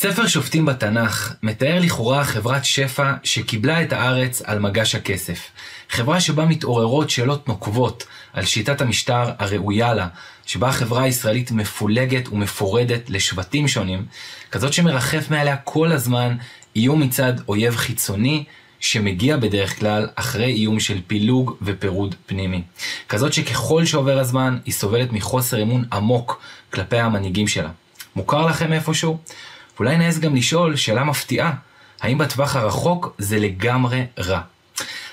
ספר שופטים בתנ"ך מתאר לכאורה חברת שפע שקיבלה את הארץ על מגש הכסף. חברה שבה מתעוררות שאלות נוקבות על שיטת המשטר הראויה לה, שבה החברה הישראלית מפולגת ומפורדת לשבטים שונים, כזאת שמרחף מעליה כל הזמן איום מצד אויב חיצוני, שמגיע בדרך כלל אחרי איום של פילוג ופירוד פנימי. כזאת שככל שעובר הזמן היא סובלת מחוסר אמון עמוק כלפי המנהיגים שלה. מוכר לכם איפשהו? ואולי נעז גם לשאול שאלה מפתיעה, האם בטווח הרחוק זה לגמרי רע?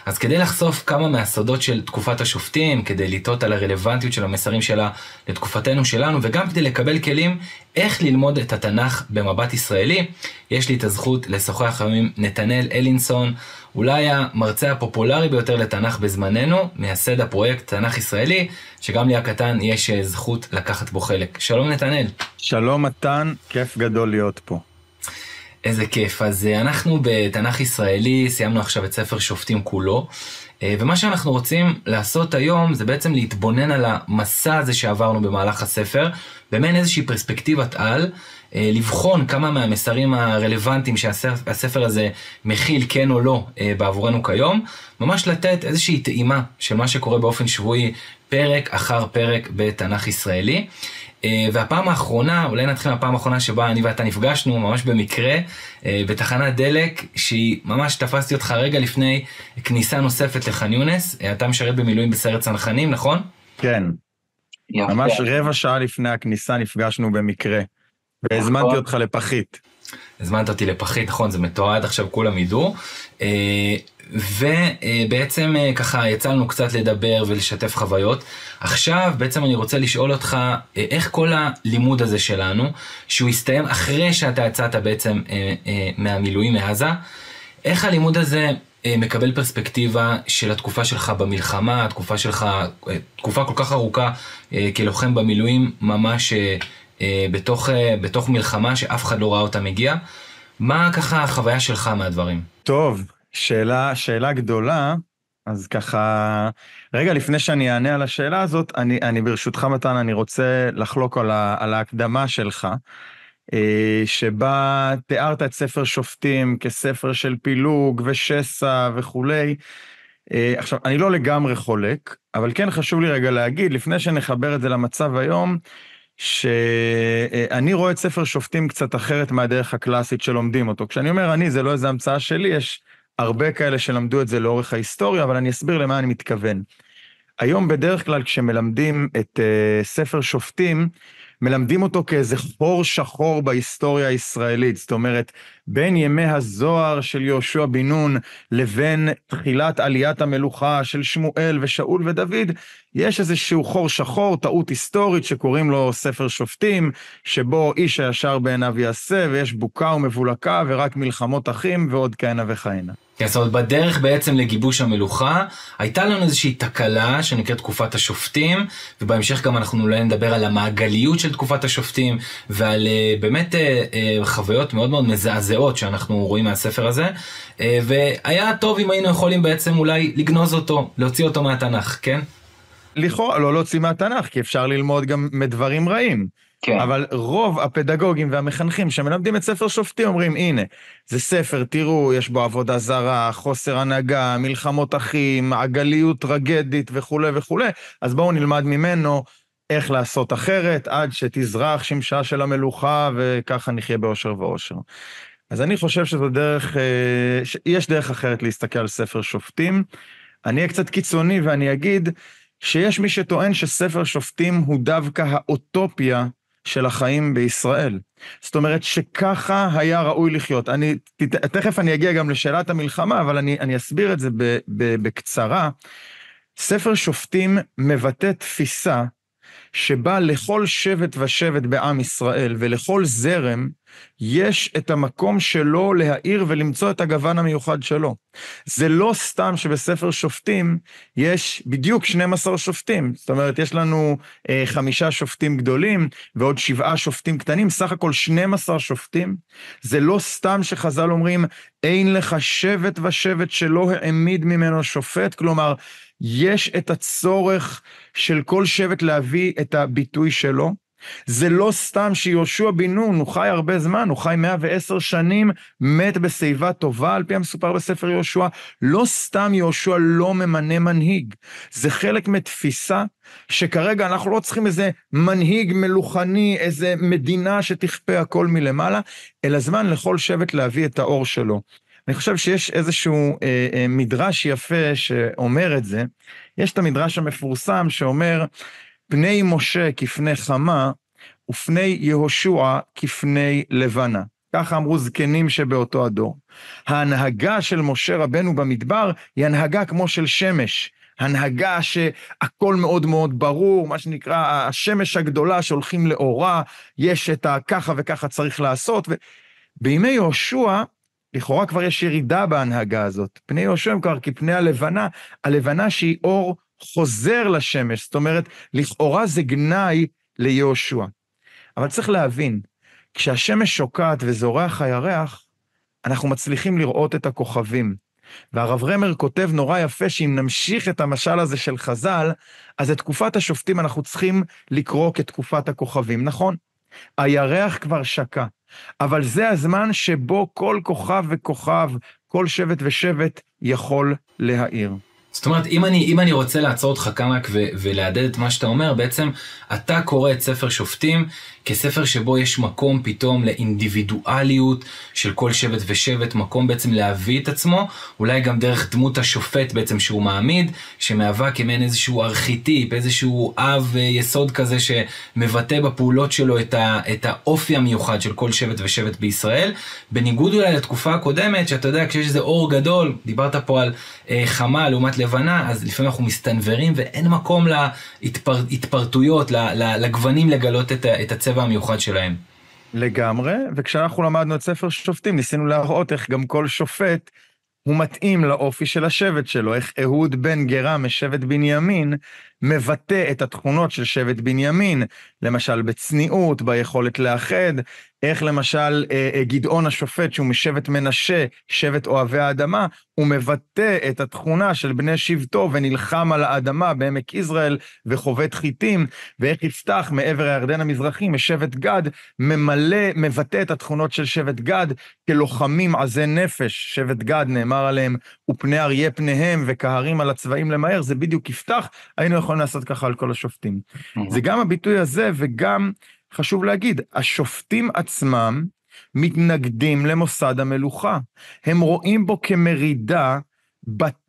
אז כדי לחשוף כמה מהסודות של תקופת השופטים, כדי לטעות על הרלוונטיות של המסרים שלה לתקופתנו שלנו, וגם כדי לקבל כלים איך ללמוד את התנ"ך במבט ישראלי, יש לי את הזכות לשוחח היום עם נתנאל אלינסון, אולי המרצה הפופולרי ביותר לתנ"ך בזמננו, מייסד הפרויקט תנ"ך ישראלי, שגם לי הקטן יש זכות לקחת בו חלק. שלום נתנאל. שלום מתן, כיף גדול להיות פה. איזה כיף. אז אה, אנחנו בתנ"ך ישראלי סיימנו עכשיו את ספר שופטים כולו, אה, ומה שאנחנו רוצים לעשות היום זה בעצם להתבונן על המסע הזה שעברנו במהלך הספר, במעין איזושהי פרספקטיבת על, אה, לבחון כמה מהמסרים הרלוונטיים שהספר הזה מכיל כן או לא בעבורנו כיום, ממש לתת איזושהי טעימה של מה שקורה באופן שבועי פרק אחר פרק בתנ"ך ישראלי. אה, והפעם האחרונה, אולי נתחיל מהפעם האחרונה שבה אני ואתה נפגשנו, ממש במקרה, אה, בתחנת דלק, שהיא ממש תפסתי אותך רגע לפני כניסה נוספת לח'אן יונס. אה, אתה משרת במילואים בסיירת צנחנים, נכון? כן. יפה. ממש רבע שעה לפני הכניסה נפגשנו במקרה, והזמנתי נכון. אותך לפחית. הזמנת אותי לפחית, נכון, זה מתועד עכשיו, כולם ידעו. ובעצם אה, ככה יצא לנו קצת לדבר ולשתף חוויות. עכשיו בעצם אני רוצה לשאול אותך אה, איך כל הלימוד הזה שלנו, שהוא הסתיים אחרי שאתה יצאת בעצם אה, מהמילואים מעזה, איך הלימוד הזה מקבל פרספקטיבה של התקופה שלך במלחמה, התקופה שלך, תקופה כל כך ארוכה כלוחם במילואים, ממש בתוך, בתוך מלחמה שאף אחד לא ראה אותה מגיע. מה ככה החוויה שלך מהדברים? טוב, שאלה, שאלה גדולה, אז ככה, רגע לפני שאני אענה על השאלה הזאת, אני, אני ברשותך מתן, אני רוצה לחלוק על, ה, על ההקדמה שלך, אה, שבה תיארת את ספר שופטים כספר של פילוג ושסע וכולי. אה, עכשיו, אני לא לגמרי חולק, אבל כן חשוב לי רגע להגיד, לפני שנחבר את זה למצב היום, שאני רואה את ספר שופטים קצת אחרת מהדרך הקלאסית שלומדים אותו. כשאני אומר אני, זה לא איזה המצאה שלי, יש הרבה כאלה שלמדו את זה לאורך ההיסטוריה, אבל אני אסביר למה אני מתכוון. היום בדרך כלל כשמלמדים את uh, ספר שופטים, מלמדים אותו כאיזה חור שחור בהיסטוריה הישראלית. זאת אומרת, בין ימי הזוהר של יהושע בן נון לבין תחילת עליית המלוכה של שמואל ושאול ודוד, יש איזשהו חור שחור, טעות היסטורית שקוראים לו ספר שופטים, שבו איש הישר בעיניו יעשה, ויש בוקה ומבולקה ורק מלחמות אחים ועוד כהנה וכהנה. כן, זאת אומרת, בדרך בעצם לגיבוש המלוכה, הייתה לנו איזושהי תקלה שנקראת תקופת השופטים, ובהמשך גם אנחנו אולי נדבר על המעגליות של תקופת השופטים, ועל uh, באמת uh, uh, חוויות מאוד מאוד מזעזעות שאנחנו רואים מהספר הזה, והיה טוב אם היינו יכולים בעצם אולי לגנוז אותו, להוציא אותו מהתנ"ך, כן? לכאורה, לא להוציא מהתנ"ך, כי אפשר ללמוד גם מדברים רעים. כן. אבל רוב הפדגוגים והמחנכים שמלמדים את ספר שופטים אומרים, הנה, זה ספר, תראו, יש בו עבודה זרה, חוסר הנהגה, מלחמות אחים, עגליות טרגדית וכולי וכולי, אז בואו נלמד ממנו איך לעשות אחרת, עד שתזרח שמשה של המלוכה, וככה נחיה באושר ואושר. אז אני חושב שזו דרך, אה, יש דרך אחרת להסתכל על ספר שופטים. אני אהיה קצת קיצוני ואני אגיד שיש מי שטוען שספר שופטים הוא דווקא האוטופיה של החיים בישראל. זאת אומרת שככה היה ראוי לחיות. אני, תכף אני אגיע גם לשאלת המלחמה, אבל אני, אני אסביר את זה ב, ב, בקצרה. ספר שופטים מבטא תפיסה שבה לכל שבט ושבט בעם ישראל ולכל זרם יש את המקום שלו להאיר ולמצוא את הגוון המיוחד שלו. זה לא סתם שבספר שופטים יש בדיוק 12 שופטים. זאת אומרת, יש לנו אה, חמישה שופטים גדולים ועוד שבעה שופטים קטנים, סך הכל 12 שופטים. זה לא סתם שחז"ל אומרים, אין לך שבט ושבט שלא העמיד ממנו שופט, כלומר, יש את הצורך של כל שבט להביא את הביטוי שלו. זה לא סתם שיהושע בן נון, הוא חי הרבה זמן, הוא חי 110 שנים, מת בשיבה טובה, על פי המסופר בספר יהושע. לא סתם יהושע לא ממנה מנהיג. זה חלק מתפיסה שכרגע אנחנו לא צריכים איזה מנהיג מלוכני, איזה מדינה שתכפה הכל מלמעלה, אלא זמן לכל שבט להביא את האור שלו. אני חושב שיש איזשהו אה, אה, מדרש יפה שאומר את זה. יש את המדרש המפורסם שאומר, פני משה כפני חמה, ופני יהושע כפני לבנה. ככה אמרו זקנים שבאותו הדור. ההנהגה של משה רבנו במדבר היא הנהגה כמו של שמש. הנהגה שהכל מאוד מאוד ברור, מה שנקרא השמש הגדולה שהולכים לאורה, יש את הככה וככה צריך לעשות. ובימי יהושע, לכאורה כבר יש ירידה בהנהגה הזאת. פני יהושע הם כבר כפני הלבנה, הלבנה שהיא אור חוזר לשמש, זאת אומרת, לכאורה זה גנאי ליהושע. אבל צריך להבין, כשהשמש שוקעת וזורח הירח, אנחנו מצליחים לראות את הכוכבים. והרב רמר כותב נורא יפה שאם נמשיך את המשל הזה של חז"ל, אז את תקופת השופטים אנחנו צריכים לקרוא כתקופת הכוכבים, נכון? הירח כבר שקע, אבל זה הזמן שבו כל כוכב וכוכב, כל שבט ושבט יכול להאיר. זאת אומרת, אם אני, אם אני רוצה לעצור אותך כאן רק ולהדד את מה שאתה אומר, בעצם אתה קורא את ספר שופטים כספר שבו יש מקום פתאום לאינדיבידואליות של כל שבט ושבט, מקום בעצם להביא את עצמו, אולי גם דרך דמות השופט בעצם שהוא מעמיד, שמהווה כמעין איזשהו ארכיטיפ, איזשהו אב אה, יסוד כזה שמבטא בפעולות שלו את, ה, את האופי המיוחד של כל שבט ושבט בישראל, בניגוד אולי לתקופה הקודמת, שאתה יודע, כשיש איזה אור גדול, דיברת פה על אה, חמה לעומת לבנה, אז לפעמים אנחנו מסתנוורים ואין מקום להתפרטויות, לגוונים לגלות את, את הצבע המיוחד שלהם. לגמרי, וכשאנחנו למדנו את ספר שופטים, ניסינו להראות איך גם כל שופט הוא מתאים לאופי של השבט שלו, איך אהוד בן גרה משבט בנימין מבטא את התכונות של שבט בנימין, למשל בצניעות, ביכולת לאחד, איך למשל אה, אה, גדעון השופט, שהוא משבט מנשה, שבט אוהבי האדמה, הוא מבטא את התכונה של בני שבטו ונלחם על האדמה בעמק יזרעאל וחובט חיטים, ואיך יפתח מעבר הירדן המזרחי, משבט גד, ממלא, מבטא את התכונות של שבט גד כלוחמים עזי נפש. שבט גד נאמר עליהם, ופני אריה פניהם וכהרים על הצבעים למהר, זה בדיוק יפתח, היינו יכולים לעשות ככה על כל השופטים. זה גם הביטוי הזה וגם חשוב להגיד, השופטים עצמם מתנגדים למוסד המלוכה. הם רואים בו כמרידה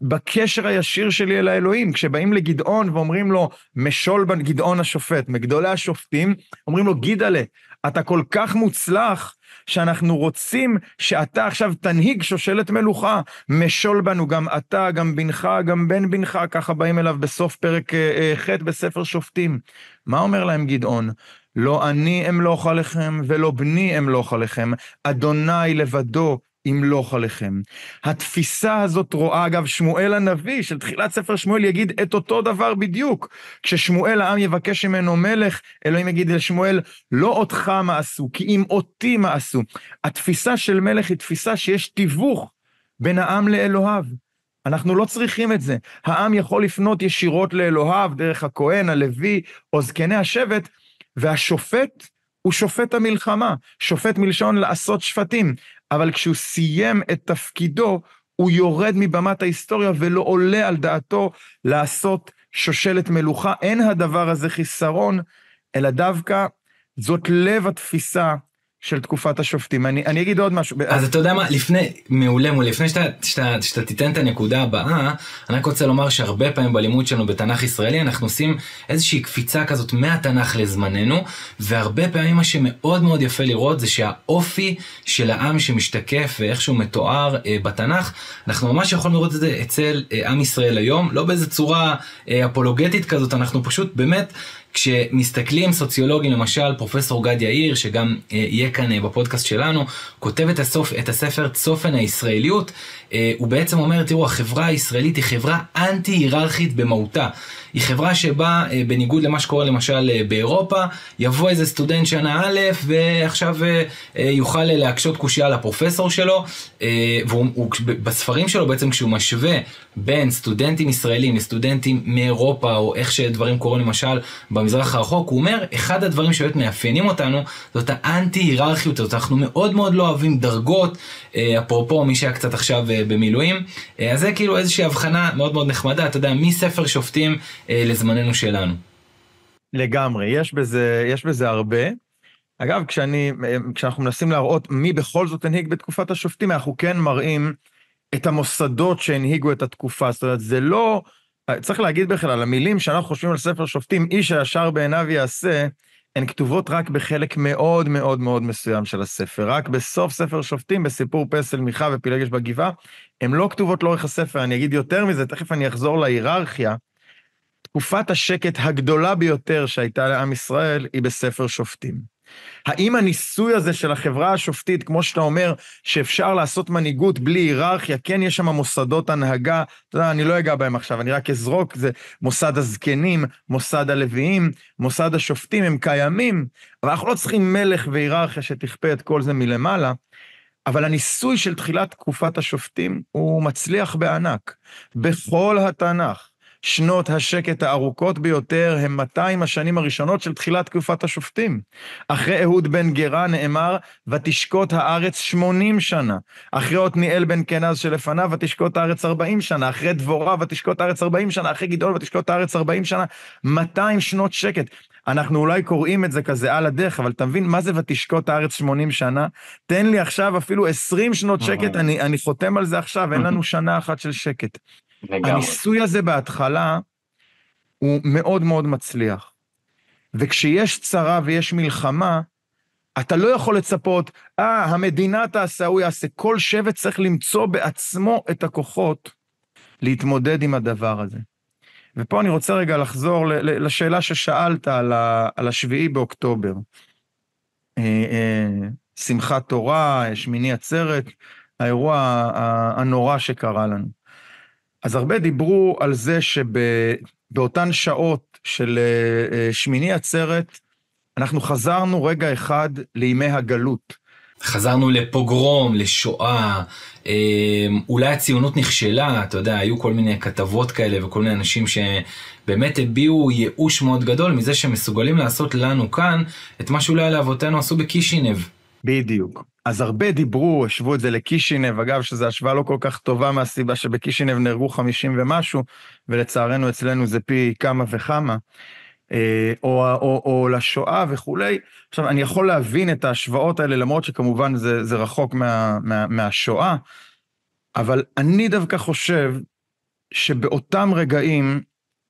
בקשר הישיר שלי אל האלוהים. כשבאים לגדעון ואומרים לו, משול בן גדעון השופט, מגדולי השופטים, אומרים לו, גידלה, אתה כל כך מוצלח, שאנחנו רוצים שאתה עכשיו תנהיג שושלת מלוכה. משול בנו גם אתה, גם בנך, גם בן בנך, ככה באים אליו בסוף פרק אה, אה, ח' בספר שופטים. מה אומר להם גדעון? לא אני אמלוך עליכם, ולא בני אמלוך עליכם, אדוני לבדו ימלוך עליכם. התפיסה הזאת רואה, אגב, שמואל הנביא של תחילת ספר שמואל יגיד את אותו דבר בדיוק. כששמואל העם יבקש ממנו מלך, אלוהים יגיד לשמואל, לא אותך מעשו, כי אם אותי מעשו. התפיסה של מלך היא תפיסה שיש תיווך בין העם לאלוהיו. אנחנו לא צריכים את זה. העם יכול לפנות ישירות לאלוהיו, דרך הכהן, הלוי, או זקני השבט, והשופט הוא שופט המלחמה, שופט מלשון לעשות שפטים, אבל כשהוא סיים את תפקידו, הוא יורד מבמת ההיסטוריה ולא עולה על דעתו לעשות שושלת מלוכה. אין הדבר הזה חיסרון, אלא דווקא זאת לב התפיסה של תקופת השופטים. אני, אני אגיד עוד משהו. אז אתה יודע מה, לפני, מעולה מעולה, לפני שאתה, שאתה, שאתה תיתן את הנקודה הבאה, אני רק רוצה לומר שהרבה פעמים בלימוד שלנו בתנ"ך ישראלי, אנחנו עושים איזושהי קפיצה כזאת מהתנ"ך לזמננו, והרבה פעמים מה שמאוד מאוד יפה לראות זה שהאופי של העם שמשתקף ואיך שהוא מתואר אה, בתנ"ך, אנחנו ממש יכולים לראות את זה אצל אה, עם ישראל היום, לא באיזה צורה אה, אפולוגטית כזאת, אנחנו פשוט באמת כשמסתכלים סוציולוגים, למשל פרופסור גד יאיר, שגם אה, יהיה כאן אה, בפודקאסט שלנו, כותב את, הסוף, את הספר צופן הישראליות, הוא בעצם אומר, תראו, החברה הישראלית היא חברה אנטי-היררכית במהותה. היא חברה שבה, אה, בניגוד למה שקורה למשל אה, באירופה, יבוא איזה סטודנט שנה א' ועכשיו אה, יוכל להקשות קושייה לפרופסור שלו, ובספרים שלו בעצם כשהוא משווה בין סטודנטים ישראלים לסטודנטים מאירופה, או איך שדברים קורים למשל במזרח הרחוק, הוא אומר, אחד הדברים שבאמת מאפיינים אותנו, זאת האנטי-היררכיות הזאת, אנחנו מאוד מאוד לא אוהבים דרגות, אה, אפרופו מי שהיה קצת עכשיו אה, במילואים, אה, אז זה כאילו איזושהי הבחנה מאוד מאוד נחמדה, אתה יודע, מספר שופטים לזמננו שלנו. לגמרי, יש בזה, יש בזה הרבה. אגב, כשאני, כשאנחנו מנסים להראות מי בכל זאת הנהיג בתקופת השופטים, אנחנו כן מראים את המוסדות שהנהיגו את התקופה. זאת אומרת, זה לא... צריך להגיד בכלל, המילים שאנחנו חושבים על ספר שופטים, איש הישר בעיניו יעשה, הן כתובות רק בחלק מאוד מאוד מאוד מסוים של הספר. רק בסוף ספר שופטים, בסיפור פסל מיכה ופילגש בגבעה, הן לא כתובות לאורך הספר. אני אגיד יותר מזה, תכף אני אחזור להיררכיה. תקופת השקט הגדולה ביותר שהייתה לעם ישראל היא בספר שופטים. האם הניסוי הזה של החברה השופטית, כמו שאתה אומר, שאפשר לעשות מנהיגות בלי היררכיה, כן, יש שם מוסדות הנהגה, אתה יודע, אני לא אגע בהם עכשיו, אני רק אזרוק, זה מוסד הזקנים, מוסד הלוויים, מוסד השופטים, הם קיימים, אבל אנחנו לא צריכים מלך והיררכיה שתכפה את כל זה מלמעלה. אבל הניסוי של תחילת תקופת השופטים הוא מצליח בענק. בכל התנ"ך, שנות השקט הארוכות ביותר הם 200 השנים הראשונות של תחילת תקופת השופטים. אחרי אהוד בן גרה נאמר, ותשקוט הארץ 80 שנה. אחרי עתניאל בן כנז שלפניו, ותשקוט הארץ 40 שנה. אחרי דבורה, ותשקוט הארץ 40 שנה. אחרי גדעון, ותשקוט הארץ 40 שנה. 200 שנות שקט. אנחנו אולי קוראים את זה כזה על הדרך, אבל אתה מבין מה זה ותשקוט הארץ 80 שנה? תן לי עכשיו אפילו 20 שנות שקט, אני, אני חותם על זה עכשיו, אין לנו שנה אחת של שקט. לגמרי. הניסוי הזה בהתחלה הוא מאוד מאוד מצליח. וכשיש צרה ויש מלחמה, אתה לא יכול לצפות, אה, ah, המדינה תעשה, הוא יעשה. כל שבט צריך למצוא בעצמו את הכוחות להתמודד עם הדבר הזה. ופה אני רוצה רגע לחזור לשאלה ששאלת על, ה, על השביעי באוקטובר. אה, אה, שמחת תורה, שמיני עצרת, האירוע הנורא שקרה לנו. אז הרבה דיברו על זה שבאותן שעות של אה, אה, שמיני עצרת, אנחנו חזרנו רגע אחד לימי הגלות. חזרנו לפוגרום, לשואה, אה, אולי הציונות נכשלה, אתה יודע, היו כל מיני כתבות כאלה וכל מיני אנשים שבאמת הביעו ייאוש מאוד גדול מזה שמסוגלים לעשות לנו כאן את מה שאולי לאבותינו עשו בקישינב. בדיוק. אז הרבה דיברו, השוו את זה לקישינב, אגב, שזו השוואה לא כל כך טובה מהסיבה שבקישינב נהרגו 50 ומשהו, ולצערנו אצלנו זה פי כמה וכמה, אה, או, או, או לשואה וכולי. עכשיו, אני יכול להבין את ההשוואות האלה, למרות שכמובן זה, זה רחוק מה, מה, מהשואה, אבל אני דווקא חושב שבאותם רגעים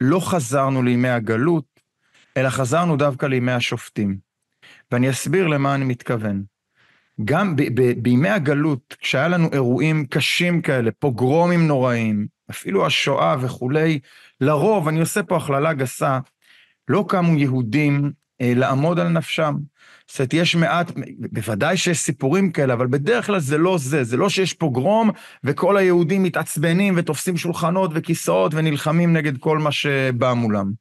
לא חזרנו לימי הגלות, אלא חזרנו דווקא לימי השופטים. ואני אסביר למה אני מתכוון. גם ב- ב- בימי הגלות, כשהיה לנו אירועים קשים כאלה, פוגרומים נוראים, אפילו השואה וכולי, לרוב, אני עושה פה הכללה גסה, לא קמו יהודים אה, לעמוד על נפשם. זאת אומרת, יש מעט, בוודאי שיש סיפורים כאלה, אבל בדרך כלל זה לא זה, זה לא שיש פוגרום וכל היהודים מתעצבנים ותופסים שולחנות וכיסאות ונלחמים נגד כל מה שבא מולם.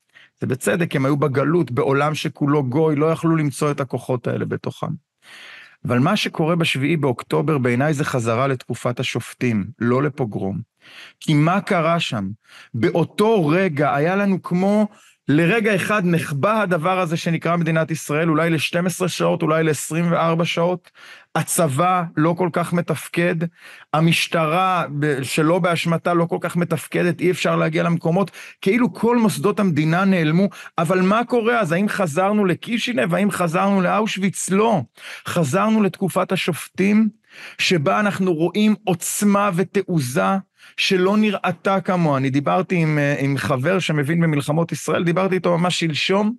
זה בצדק, הם היו בגלות, בעולם שכולו גוי, לא יכלו למצוא את הכוחות האלה בתוכם. אבל מה שקורה בשביעי באוקטובר בעיניי זה חזרה לתקופת השופטים, לא לפוגרום. כי מה קרה שם? באותו רגע היה לנו כמו לרגע אחד נחבא הדבר הזה שנקרא מדינת ישראל, אולי ל-12 שעות, אולי ל-24 שעות. הצבא לא כל כך מתפקד, המשטרה שלא באשמתה לא כל כך מתפקדת, אי אפשר להגיע למקומות, כאילו כל מוסדות המדינה נעלמו, אבל מה קורה אז? האם חזרנו לקישינב? האם חזרנו לאושוויץ? לא. חזרנו לתקופת השופטים, שבה אנחנו רואים עוצמה ותעוזה שלא נראתה כמוה. אני דיברתי עם, אה, עם חבר שמבין במלחמות ישראל, דיברתי איתו ממש שלשום,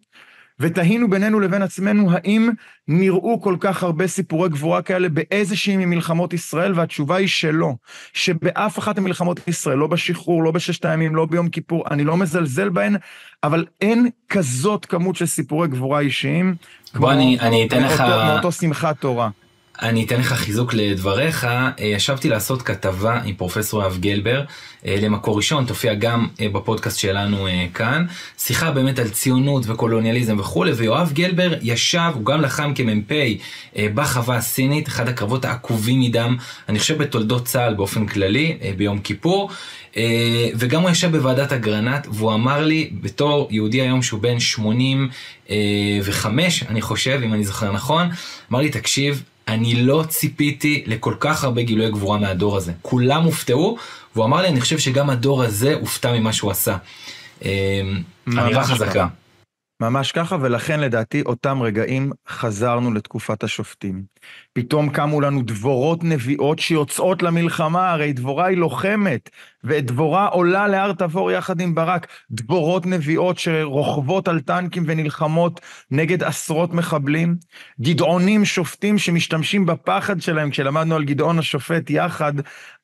ותהינו בינינו לבין עצמנו, האם נראו כל כך הרבה סיפורי גבורה כאלה באיזושהי ממלחמות ישראל? והתשובה היא שלא. שבאף אחת ממלחמות ישראל, לא בשחרור, לא בששת הימים, לא ביום כיפור, אני לא מזלזל בהן, אבל אין כזאת כמות של סיפורי גבורה אישיים. בוא, אני, אני אתן לך... מאותו שמחת תורה. אני אתן לך חיזוק לדבריך. אה, ישבתי לעשות כתבה עם פרופסור יואב גלבר, אה, למקור ראשון, תופיע גם אה, בפודקאסט שלנו כאן. שיחה באמת על ציונות וקולוניאליזם וכולי, ויואב גלבר ישב, הוא גם לחם כמ"פ בחווה הסינית, אחד הקרבות העקובים מדם, אני חושב בתולדות צה"ל באופן כללי, ביום כיפור. וגם הוא ישב בוועדת אגרנט, והוא אמר לי, בתור יהודי היום שהוא בן 85, אני חושב, אם אני זוכר נכון, אמר לי, תקשיב, אני לא ציפיתי לכל כך הרבה גילויי גבורה מהדור הזה. כולם הופתעו, והוא אמר לי, אני חושב שגם הדור הזה הופתע ממה שהוא עשה. אמ, אמירה חזקה. ממש ככה, ולכן לדעתי אותם רגעים חזרנו לתקופת השופטים. פתאום קמו לנו דבורות נביאות שיוצאות למלחמה, הרי דבורה היא לוחמת, ודבורה עולה להר תבור יחד עם ברק. דבורות נביאות שרוכבות על טנקים ונלחמות נגד עשרות מחבלים. גדעונים שופטים שמשתמשים בפחד שלהם, כשלמדנו על גדעון השופט יחד,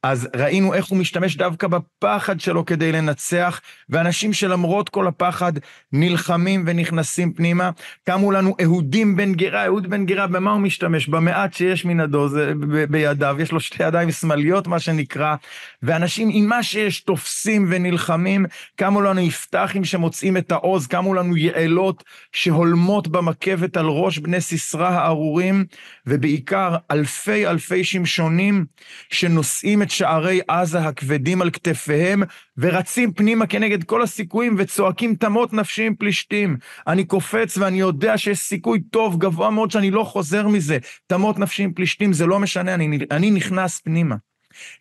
אז ראינו איך הוא משתמש דווקא בפחד שלו כדי לנצח, ואנשים שלמרות כל הפחד נלחמים ונכנסים פנימה. קמו לנו אהודים בן גירה, אהוד בן גירה, במה הוא משתמש? במעט שיש מנדו זה, ב- בידיו, יש לו שתי ידיים שמאליות מה שנקרא, ואנשים עם מה שיש תופסים ונלחמים, קמו לנו יפתחים שמוצאים את העוז, קמו לנו יעלות שהולמות במקבת על ראש בני סיסרא הארורים, ובעיקר אלפי אלפי שמשונים שנושאים את שערי עזה הכבדים על כתפיהם, ורצים פנימה כנגד כל הסיכויים וצועקים תמות נפשי עם פלישתים. אני קופץ ואני יודע שיש סיכוי טוב, גבוה מאוד, שאני לא חוזר מזה. תמות נפשי עם פלישתים, זה לא משנה, אני, אני נכנס פנימה.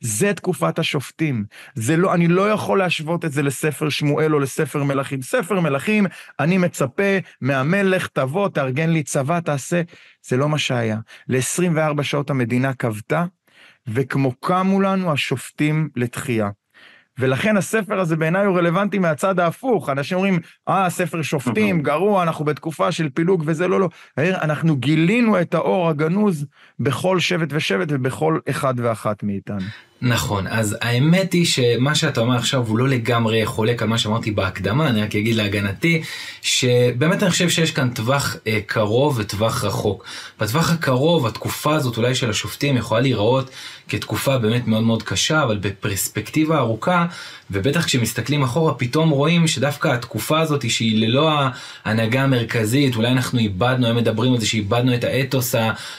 זה תקופת השופטים. זה לא, אני לא יכול להשוות את זה לספר שמואל או לספר מלכים. ספר מלכים, אני מצפה מהמלך, תבוא, תארגן לי צבא, תעשה. זה לא מה שהיה. ל-24 שעות המדינה כבתה, וכמו קמו לנו השופטים לתחייה. ולכן הספר הזה בעיניי הוא רלוונטי מהצד ההפוך. אנשים אומרים, אה, ספר שופטים, גרוע, אנחנו בתקופה של פילוג וזה לא, לא. אנחנו גילינו את האור הגנוז בכל שבט ושבט ובכל אחד ואחת מאיתנו. נכון, אז האמת היא שמה שאתה אומר עכשיו הוא לא לגמרי חולק על מה שאמרתי בהקדמה, אני רק אגיד להגנתי, שבאמת אני חושב שיש כאן טווח אה, קרוב וטווח רחוק. בטווח הקרוב, התקופה הזאת אולי של השופטים יכולה להיראות כתקופה באמת מאוד מאוד קשה, אבל בפרספקטיבה ארוכה, ובטח כשמסתכלים אחורה, פתאום רואים שדווקא התקופה הזאת שהיא ללא ההנהגה המרכזית, אולי אנחנו איבדנו, הם מדברים על זה שאיבדנו את האתוס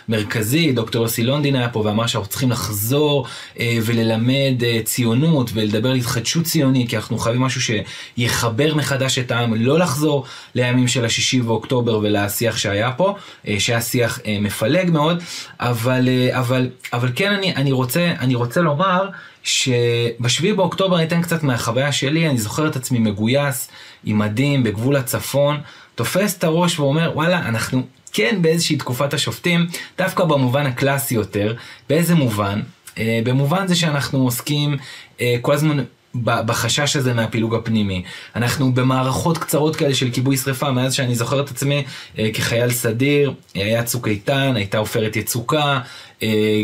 המרכזי, דוקטור יוסי לונדין היה פה ואמר שאנחנו צריכים לחזור אה, וללמד אה, ציונות ולדבר על התחדשות ציונית, כי אנחנו חייבים משהו שיחבר מחדש את העם, לא לחזור לימים של השישי ואוקטובר ולשיח שהיה פה, אה, שהיה שיח אה, מפלג מאוד, אבל, אבל, אבל כן אני, אני, רוצה, אני רוצה לומר, שבשביעי באוקטובר אני אתן קצת מהחוויה שלי, אני זוכר את עצמי מגויס, עם מדים, בגבול הצפון, תופס את הראש ואומר, וואלה, אנחנו כן באיזושהי תקופת השופטים, דווקא במובן הקלאסי יותר, באיזה מובן? אה, במובן זה שאנחנו עוסקים אה, כל הזמן בחשש הזה מהפילוג הפנימי. אנחנו במערכות קצרות כאלה של כיבוי שרפה, מאז שאני זוכר את עצמי אה, כחייל סדיר, היה צוק איתן, הייתה עופרת יצוקה,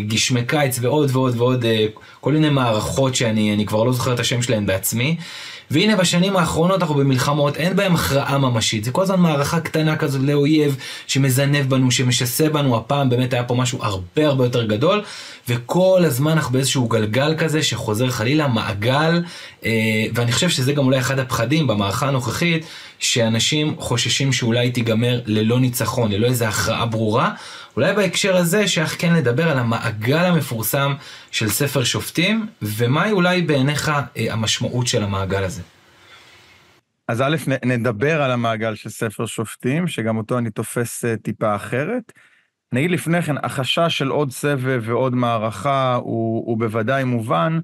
גשמי קיץ ועוד ועוד ועוד, כל מיני מערכות שאני כבר לא זוכר את השם שלהן בעצמי. והנה בשנים האחרונות אנחנו במלחמות, אין בהן הכרעה ממשית, זה כל הזמן מערכה קטנה כזאת לאויב שמזנב בנו, שמשסה בנו, הפעם באמת היה פה משהו הרבה הרבה יותר גדול, וכל הזמן אנחנו באיזשהו גלגל כזה שחוזר חלילה, מעגל, אה, ואני חושב שזה גם אולי אחד הפחדים במערכה הנוכחית, שאנשים חוששים שאולי תיגמר ללא ניצחון, ללא איזו הכרעה ברורה. אולי בהקשר הזה שייך כן לדבר על המעגל המפורסם של ספר שופטים, ומהי אולי בעיניך אה, המשמעות של המעגל הזה. אז א', נדבר על המעגל של ספר שופטים, שגם אותו אני תופס אה, טיפה אחרת. נגיד לפני כן, החשש של עוד סבב ועוד מערכה הוא, הוא בוודאי מובן.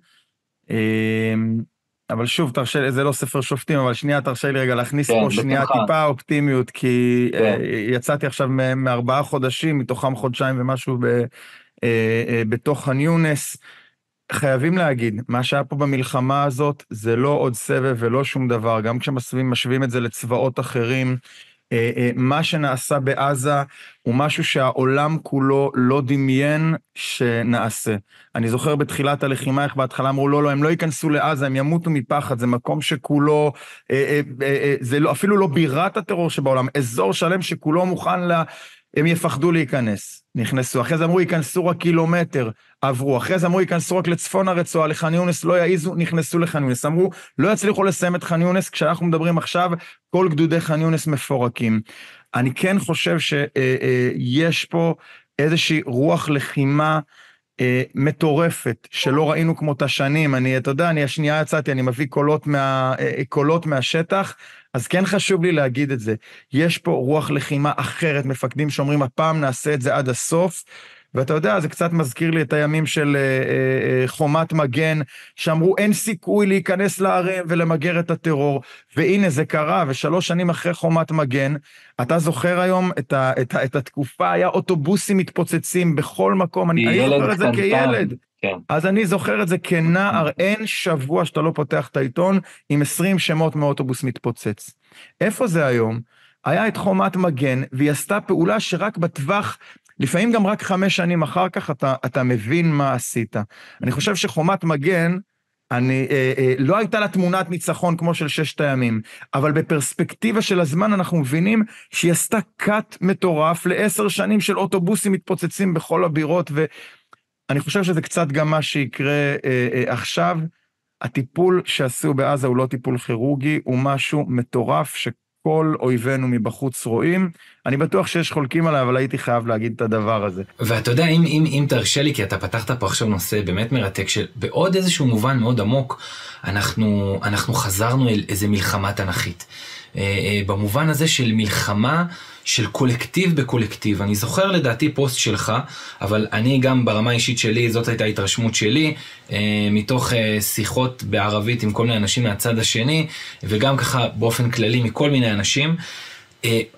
אה, אבל שוב, תרשה לי, זה לא ספר שופטים, אבל שנייה, תרשה לי רגע להכניס כן, פה שנייה בתוכה. טיפה אופטימיות, כי כן. uh, יצאתי עכשיו מארבעה חודשים, מתוכם חודשיים ומשהו ב, uh, uh, בתוך ח'אן יונס. חייבים להגיד, מה שהיה פה במלחמה הזאת זה לא עוד סבב ולא שום דבר, גם כשמשווים את זה לצבאות אחרים. אה, אה, מה שנעשה בעזה הוא משהו שהעולם כולו לא דמיין שנעשה. אני זוכר בתחילת הלחימה, איך בהתחלה אמרו, לא, לא, הם לא ייכנסו לעזה, הם ימותו מפחד, זה מקום שכולו, אה, זה לא, אפילו לא בירת הטרור שבעולם, אזור שלם שכולו מוכן ל... הם יפחדו להיכנס. נכנסו, אחרי זה אמרו ייכנסו רק קילומטר, עברו, אחרי זה אמרו ייכנסו רק לצפון הרצועה, לח'אן יונס, לא יעיזו, נכנסו לח'אן יונס. אמרו, לא יצליחו לסיים את ח'אן יונס, כשאנחנו מדברים עכשיו, כל גדודי ח'אן יונס מפורקים. אני כן חושב שיש פה איזושהי רוח לחימה אה, מטורפת, שלא ראינו כמותה שנים. אני, אתה יודע, אני השנייה יצאתי, אני מביא קולות, מה, אה, קולות מהשטח, אז כן חשוב לי להגיד את זה. יש פה רוח לחימה אחרת, מפקדים שאומרים, הפעם נעשה את זה עד הסוף. ואתה יודע, זה קצת מזכיר לי את הימים של אה, אה, אה, חומת מגן, שאמרו אין סיכוי להיכנס לערים ולמגר את הטרור, והנה זה קרה, ושלוש שנים אחרי חומת מגן, אתה זוכר היום את, ה, את, ה, את התקופה, היה אוטובוסים מתפוצצים בכל מקום, אני, אני זוכר את זה כילד. כן. אז אני זוכר את זה כנער, אין שבוע שאתה לא פותח את העיתון עם 20 שמות מאוטובוס מתפוצץ. איפה זה היום? היה את חומת מגן, והיא עשתה פעולה שרק בטווח לפעמים גם רק חמש שנים אחר כך אתה, אתה מבין מה עשית. אני חושב שחומת מגן, אני, אה, אה, לא הייתה לה תמונת ניצחון כמו של ששת הימים, אבל בפרספקטיבה של הזמן אנחנו מבינים שהיא עשתה cut מטורף לעשר שנים של אוטובוסים מתפוצצים בכל הבירות, ואני חושב שזה קצת גם מה שיקרה אה, אה, עכשיו. הטיפול שעשו בעזה הוא לא טיפול כירורגי, הוא משהו מטורף ש... כל אויבינו מבחוץ רואים. אני בטוח שיש חולקים עליי, אבל הייתי חייב להגיד את הדבר הזה. ואתה יודע, אם, אם, אם תרשה לי, כי אתה פתחת פה עכשיו נושא באמת מרתק, שבעוד איזשהו מובן מאוד עמוק, אנחנו, אנחנו חזרנו אל איזה מלחמה תנכית. אה, אה, במובן הזה של מלחמה של קולקטיב בקולקטיב. אני זוכר לדעתי פוסט שלך, אבל אני גם ברמה האישית שלי, זאת הייתה התרשמות שלי, אה, מתוך שיחות בערבית עם כל מיני אנשים מהצד השני, וגם ככה באופן כללי מכל מיני אנשים.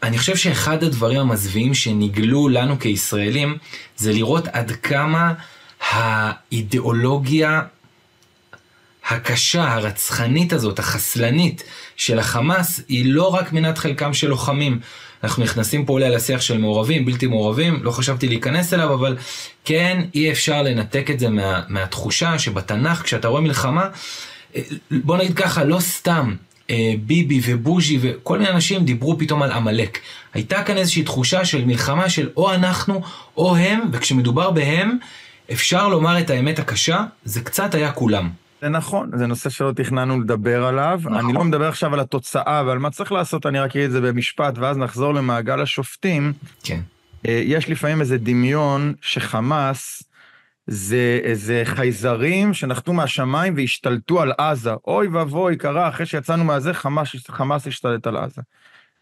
אני חושב שאחד הדברים המזוויעים שנגלו לנו כישראלים, זה לראות עד כמה האידיאולוגיה הקשה, הרצחנית הזאת, החסלנית של החמאס, היא לא רק מנת חלקם של לוחמים. אנחנו נכנסים פה אולי לשיח של מעורבים, בלתי מעורבים, לא חשבתי להיכנס אליו, אבל כן, אי אפשר לנתק את זה מה, מהתחושה שבתנ"ך, כשאתה רואה מלחמה, אה, בוא נגיד ככה, לא סתם אה, ביבי ובוז'י וכל מיני אנשים דיברו פתאום על עמלק. הייתה כאן איזושהי תחושה של מלחמה של או אנחנו או הם, וכשמדובר בהם, אפשר לומר את האמת הקשה, זה קצת היה כולם. זה נכון, זה נושא שלא תכננו לדבר עליו. נכון. אני לא מדבר עכשיו על התוצאה ועל מה צריך לעשות, אני רק אגיד את זה במשפט, ואז נחזור למעגל השופטים. כן. אה, יש לפעמים איזה דמיון שחמאס זה איזה חייזרים שנחתו מהשמיים והשתלטו על עזה. אוי ואבוי, קרה, אחרי שיצאנו מהזה, חמאס, חמאס השתלט על עזה.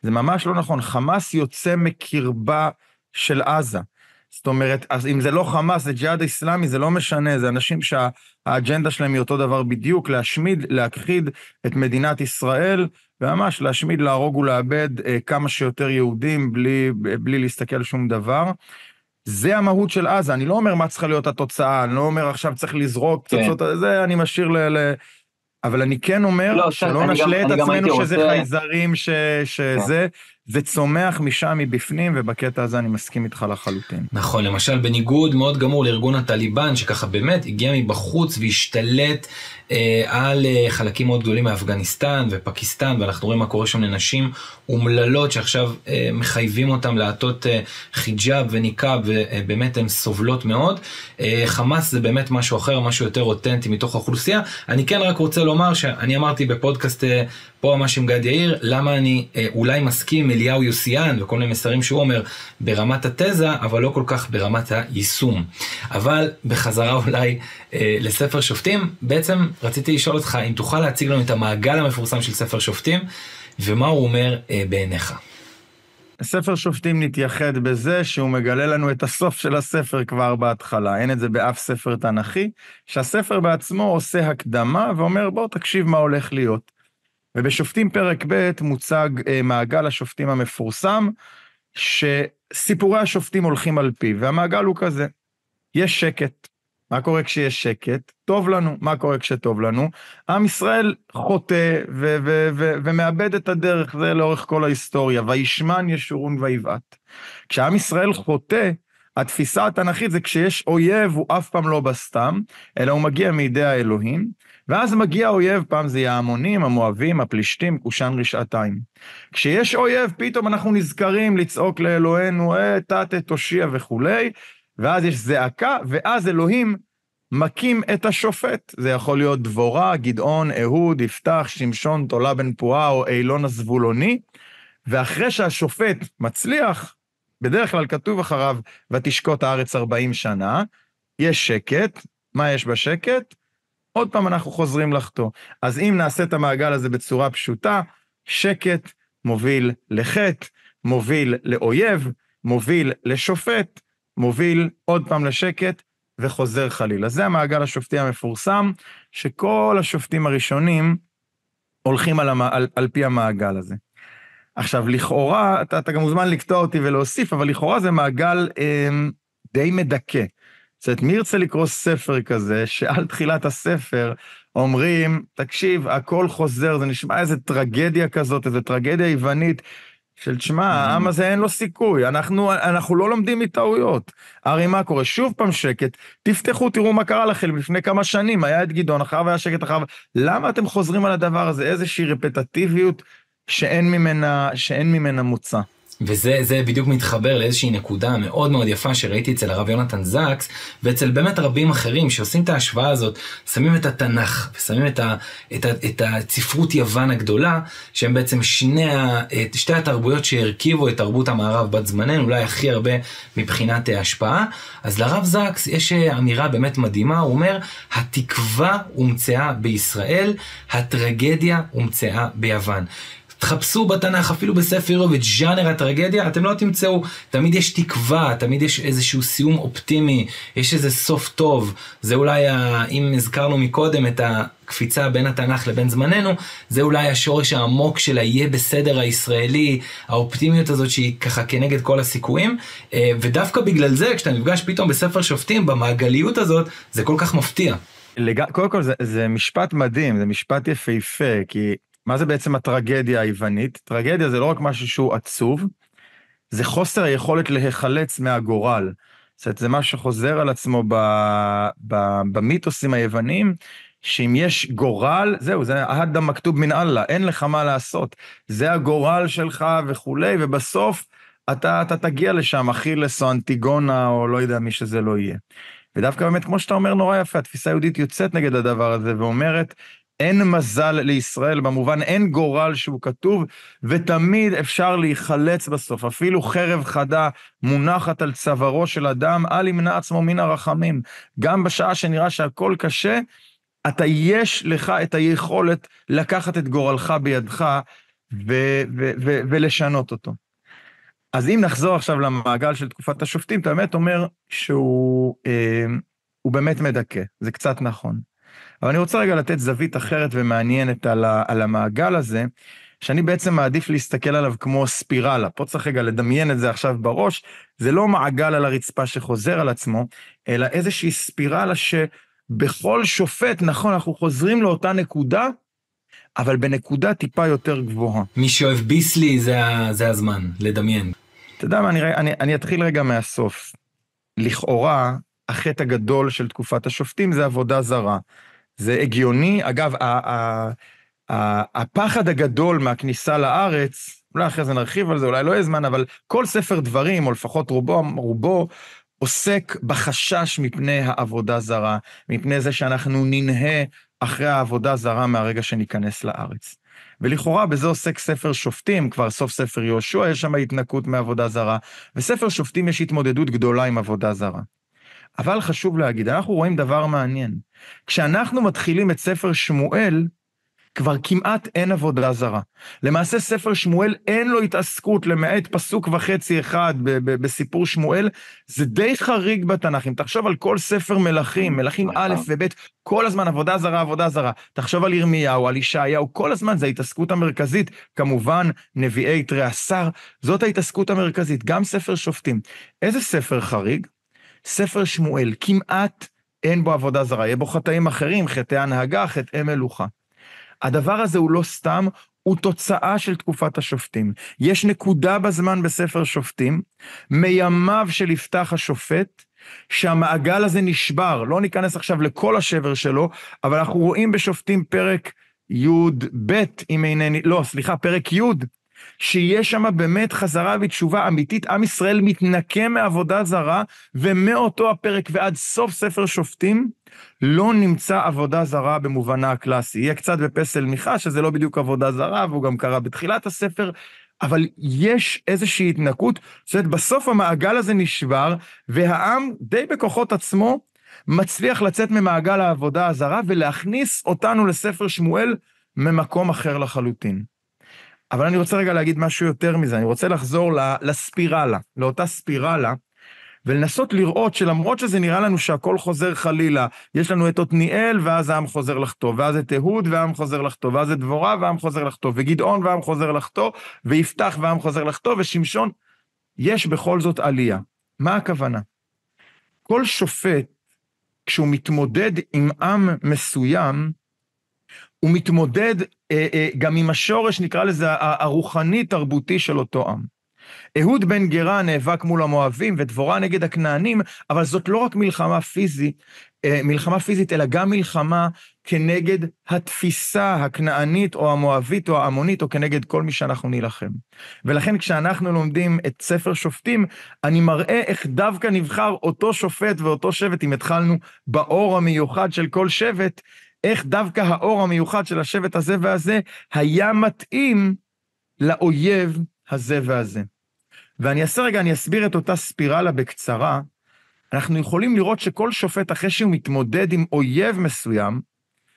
זה ממש לא נכון, חמאס יוצא מקרבה של עזה. זאת אומרת, אז אם זה לא חמאס, זה ג'יהאד איסלאמי, זה לא משנה, זה אנשים שהאג'נדה שלהם היא אותו דבר בדיוק, להשמיד, להכחיד את מדינת ישראל, וממש להשמיד, להרוג ולאבד אה, כמה שיותר יהודים בלי, בלי להסתכל על שום דבר. זה המהות של עזה, אני לא אומר מה צריכה להיות התוצאה, אני לא אומר עכשיו צריך לזרוק כן. פצצות, זה אני משאיר ל... ל... אבל אני כן אומר לא, שלא נשלה את עצמנו שזה רוצה... חייזרים, ש, שזה, כן. זה צומח משם מבפנים, ובקטע הזה אני מסכים איתך לחלוטין. נכון, למשל בניגוד מאוד גמור לארגון הטליבן, שככה באמת הגיע מבחוץ והשתלט אה, על אה, חלקים מאוד גדולים מאפגניסטן ופקיסטן, ואנחנו רואים מה קורה שם לנשים אומללות שעכשיו אה, מחייבים אותם לעטות אה, חיג'אב וניקאב, ובאמת הן סובלות מאוד. אה, חמאס זה באמת משהו אחר, משהו יותר אותנטי מתוך האוכלוסייה. אני כן רק רוצה לומר שאני אמרתי בפודקאסט אה, פה ממש עם גד יאיר, למה אני אה, אולי מסכים עם אליהו יוסיאן וכל מיני מסרים שהוא אומר ברמת התזה, אבל לא כל כך ברמת היישום. אבל בחזרה אולי אה, לספר שופטים, בעצם רציתי לשאול אותך אם תוכל להציג לנו את המעגל המפורסם של ספר שופטים, ומה הוא אומר אה, בעיניך. ספר שופטים נתייחד בזה שהוא מגלה לנו את הסוף של הספר כבר בהתחלה, אין את זה באף ספר תנכי, שהספר בעצמו עושה הקדמה ואומר בוא תקשיב מה הולך להיות. ובשופטים פרק ב' מוצג אה, מעגל השופטים המפורסם, שסיפורי השופטים הולכים על פיו, והמעגל הוא כזה, יש שקט. מה קורה כשיש שקט? טוב לנו. מה קורה כשטוב לנו? עם ישראל חוטא ו- ו- ו- ומאבד את הדרך, זה לאורך כל ההיסטוריה. וישמן ישורון ויבעט. כשעם ישראל חוטא, התפיסה התנ"כית זה כשיש אויב, הוא אף פעם לא בסתם, אלא הוא מגיע מידי האלוהים, ואז מגיע אויב, פעם זה יהיה ההמונים, המואבים, הפלישתים, קושן רשעתיים. כשיש אויב, פתאום אנחנו נזכרים לצעוק לאלוהינו, אה, תתה, תושיע וכולי, ואז יש זעקה, ואז אלוהים מקים את השופט. זה יכול להיות דבורה, גדעון, אהוד, יפתח, שמשון, תולה בן פועה או אילון הזבולוני, ואחרי שהשופט מצליח, בדרך כלל כתוב אחריו, ותשקוט הארץ ארבעים שנה, יש שקט, מה יש בשקט? עוד פעם אנחנו חוזרים לחטוא. אז אם נעשה את המעגל הזה בצורה פשוטה, שקט מוביל לחטא, מוביל לאויב, מוביל לשופט, מוביל עוד פעם לשקט וחוזר חלילה. זה המעגל השופטי המפורסם, שכל השופטים הראשונים הולכים על, המ... על, על פי המעגל הזה. עכשיו, לכאורה, אתה, אתה גם מוזמן לקטוע אותי ולהוסיף, אבל לכאורה זה מעגל אה, די מדכא. זאת אומרת, מי ירצה לקרוא ספר כזה, שעל תחילת הספר אומרים, תקשיב, הכל חוזר, זה נשמע איזה טרגדיה כזאת, איזה טרגדיה יוונית, של תשמע, העם הזה אין לו סיכוי, אנחנו, אנחנו לא לומדים מטעויות. הרי מה קורה? שוב פעם שקט, תפתחו, תראו מה קרה לכם לפני כמה שנים, היה את גדעון, אחריו היה שקט אחריו, למה אתם חוזרים על הדבר הזה? איזושהי רפטטיביות שאין ממנה, שאין ממנה מוצא. וזה בדיוק מתחבר לאיזושהי נקודה מאוד מאוד יפה שראיתי אצל הרב יונתן זקס, ואצל באמת רבים אחרים שעושים את ההשוואה הזאת, שמים את התנ"ך, ושמים את, ה, את, ה, את הספרות יוון הגדולה, שהם בעצם שני, שתי התרבויות שהרכיבו את תרבות המערב בת זמננו, אולי הכי הרבה מבחינת השפעה. אז לרב זקס יש אמירה באמת מדהימה, הוא אומר, התקווה הומצאה בישראל, הטרגדיה הומצאה ביוון. תחפשו בתנ"ך, אפילו בספר איוב, את ז'אנר הטרגדיה, אתם לא תמצאו. תמיד יש תקווה, תמיד יש איזשהו סיום אופטימי, יש איזה סוף טוב. זה אולי, ה... אם הזכרנו מקודם את הקפיצה בין התנ"ך לבין זמננו, זה אולי השורש העמוק של היהיה בסדר הישראלי, האופטימיות הזאת שהיא ככה כנגד כל הסיכויים. אה, ודווקא בגלל זה, כשאתה נפגש פתאום בספר שופטים, במעגליות הזאת, זה כל כך מפתיע. לג... קודם כל זה, זה משפט מדהים, זה משפט יפהפה, כי מה זה בעצם הטרגדיה היוונית? טרגדיה זה לא רק משהו שהוא עצוב, זה חוסר היכולת להיחלץ מהגורל. זאת אומרת, זה משהו שחוזר על עצמו ב, ב, במיתוסים היוונים, שאם יש גורל, זהו, זה האדם מכתוב מן אללה, אין לך מה לעשות. זה הגורל שלך וכולי, ובסוף אתה, אתה תגיע לשם, אכילס או אנטיגונה, או לא יודע מי שזה לא יהיה. ודווקא באמת, כמו שאתה אומר, נורא יפה, התפיסה היהודית יוצאת נגד הדבר הזה ואומרת, אין מזל לישראל, במובן אין גורל שהוא כתוב, ותמיד אפשר להיחלץ בסוף. אפילו חרב חדה מונחת על צווארו של אדם, אל ימנע עצמו מן הרחמים. גם בשעה שנראה שהכל קשה, אתה, יש לך את היכולת לקחת את גורלך בידך ו- ו- ו- ולשנות אותו. אז אם נחזור עכשיו למעגל של תקופת השופטים, אתה באמת אומר שהוא אה, באמת מדכא, זה קצת נכון. אבל אני רוצה רגע לתת זווית אחרת ומעניינת על, ה, על המעגל הזה, שאני בעצם מעדיף להסתכל עליו כמו ספירלה. פה צריך רגע לדמיין את זה עכשיו בראש, זה לא מעגל על הרצפה שחוזר על עצמו, אלא איזושהי ספירלה שבכל שופט, נכון, אנחנו חוזרים לאותה נקודה, אבל בנקודה טיפה יותר גבוהה. מי שאוהב ביסלי זה, זה הזמן, לדמיין. אתה יודע מה, אני, אני, אני אתחיל רגע מהסוף. לכאורה, החטא הגדול של תקופת השופטים זה עבודה זרה. זה הגיוני. אגב, הפחד הגדול מהכניסה לארץ, אולי אחרי זה נרחיב על זה, אולי לא יהיה זמן, אבל כל ספר דברים, או לפחות רובו, רובו עוסק בחשש מפני העבודה זרה, מפני זה שאנחנו ננהה אחרי העבודה זרה מהרגע שניכנס לארץ. ולכאורה בזה עוסק ספר שופטים, כבר סוף ספר יהושע יש שם התנקות מעבודה זרה, וספר שופטים יש התמודדות גדולה עם עבודה זרה. אבל חשוב להגיד, אנחנו רואים דבר מעניין. כשאנחנו מתחילים את ספר שמואל, כבר כמעט אין עבודה זרה. למעשה ספר שמואל אין לו התעסקות למעט פסוק וחצי אחד בסיפור שמואל, זה די חריג בתנ"ך. אם תחשוב על כל ספר מלכים, מלכים א' וב', כל הזמן עבודה זרה, עבודה זרה. תחשוב על ירמיהו, על ישעיהו, כל הזמן זה ההתעסקות המרכזית. כמובן, נביאי תריעשר, זאת ההתעסקות המרכזית, גם ספר שופטים. איזה ספר חריג? ספר שמואל, כמעט אין בו עבודה זרה, יהיה בו חטאים אחרים, חטאי הנהגה, חטאי מלוכה. הדבר הזה הוא לא סתם, הוא תוצאה של תקופת השופטים. יש נקודה בזמן בספר שופטים, מימיו של יפתח השופט, שהמעגל הזה נשבר. לא ניכנס עכשיו לכל השבר שלו, אבל אנחנו רואים בשופטים פרק י"ב, אם אינני, לא, סליחה, פרק י', שיש שם באמת חזרה ותשובה אמיתית. עם ישראל מתנקם מעבודה זרה, ומאותו הפרק ועד סוף ספר שופטים, לא נמצא עבודה זרה במובנה הקלאסי. יהיה קצת בפסל מיכה, שזה לא בדיוק עבודה זרה, והוא גם קרה בתחילת הספר, אבל יש איזושהי התנקות, זאת אומרת, בסוף המעגל הזה נשבר, והעם, די בכוחות עצמו, מצליח לצאת ממעגל העבודה הזרה ולהכניס אותנו לספר שמואל ממקום אחר לחלוטין. אבל אני רוצה רגע להגיד משהו יותר מזה, אני רוצה לחזור לספירלה, לאותה ספירלה, ולנסות לראות שלמרות שזה נראה לנו שהכל חוזר חלילה, יש לנו את עתניאל ואז העם חוזר לחטוא, ואז את אהוד והעם חוזר לחטוא, ואז את דבורה והעם חוזר לחטוא, וגדעון והעם חוזר לחטוא, ויפתח והעם חוזר לחטוא, ושמשון, יש בכל זאת עלייה. מה הכוונה? כל שופט, כשהוא מתמודד עם עם מסוים, הוא מתמודד אה, אה, גם עם השורש, נקרא לזה, הרוחני-תרבותי של אותו עם. אהוד בן גרה נאבק מול המואבים ודבורה נגד הכנענים, אבל זאת לא רק מלחמה פיזית, אה, מלחמה פיזית, אלא גם מלחמה כנגד התפיסה הכנענית או המואבית או העמונית, או כנגד כל מי שאנחנו נילחם. ולכן כשאנחנו לומדים את ספר שופטים, אני מראה איך דווקא נבחר אותו שופט ואותו שבט, אם התחלנו באור המיוחד של כל שבט, איך דווקא האור המיוחד של השבט הזה והזה היה מתאים לאויב הזה והזה. ואני אעשה רגע, אני אסביר את אותה ספירלה בקצרה. אנחנו יכולים לראות שכל שופט, אחרי שהוא מתמודד עם אויב מסוים,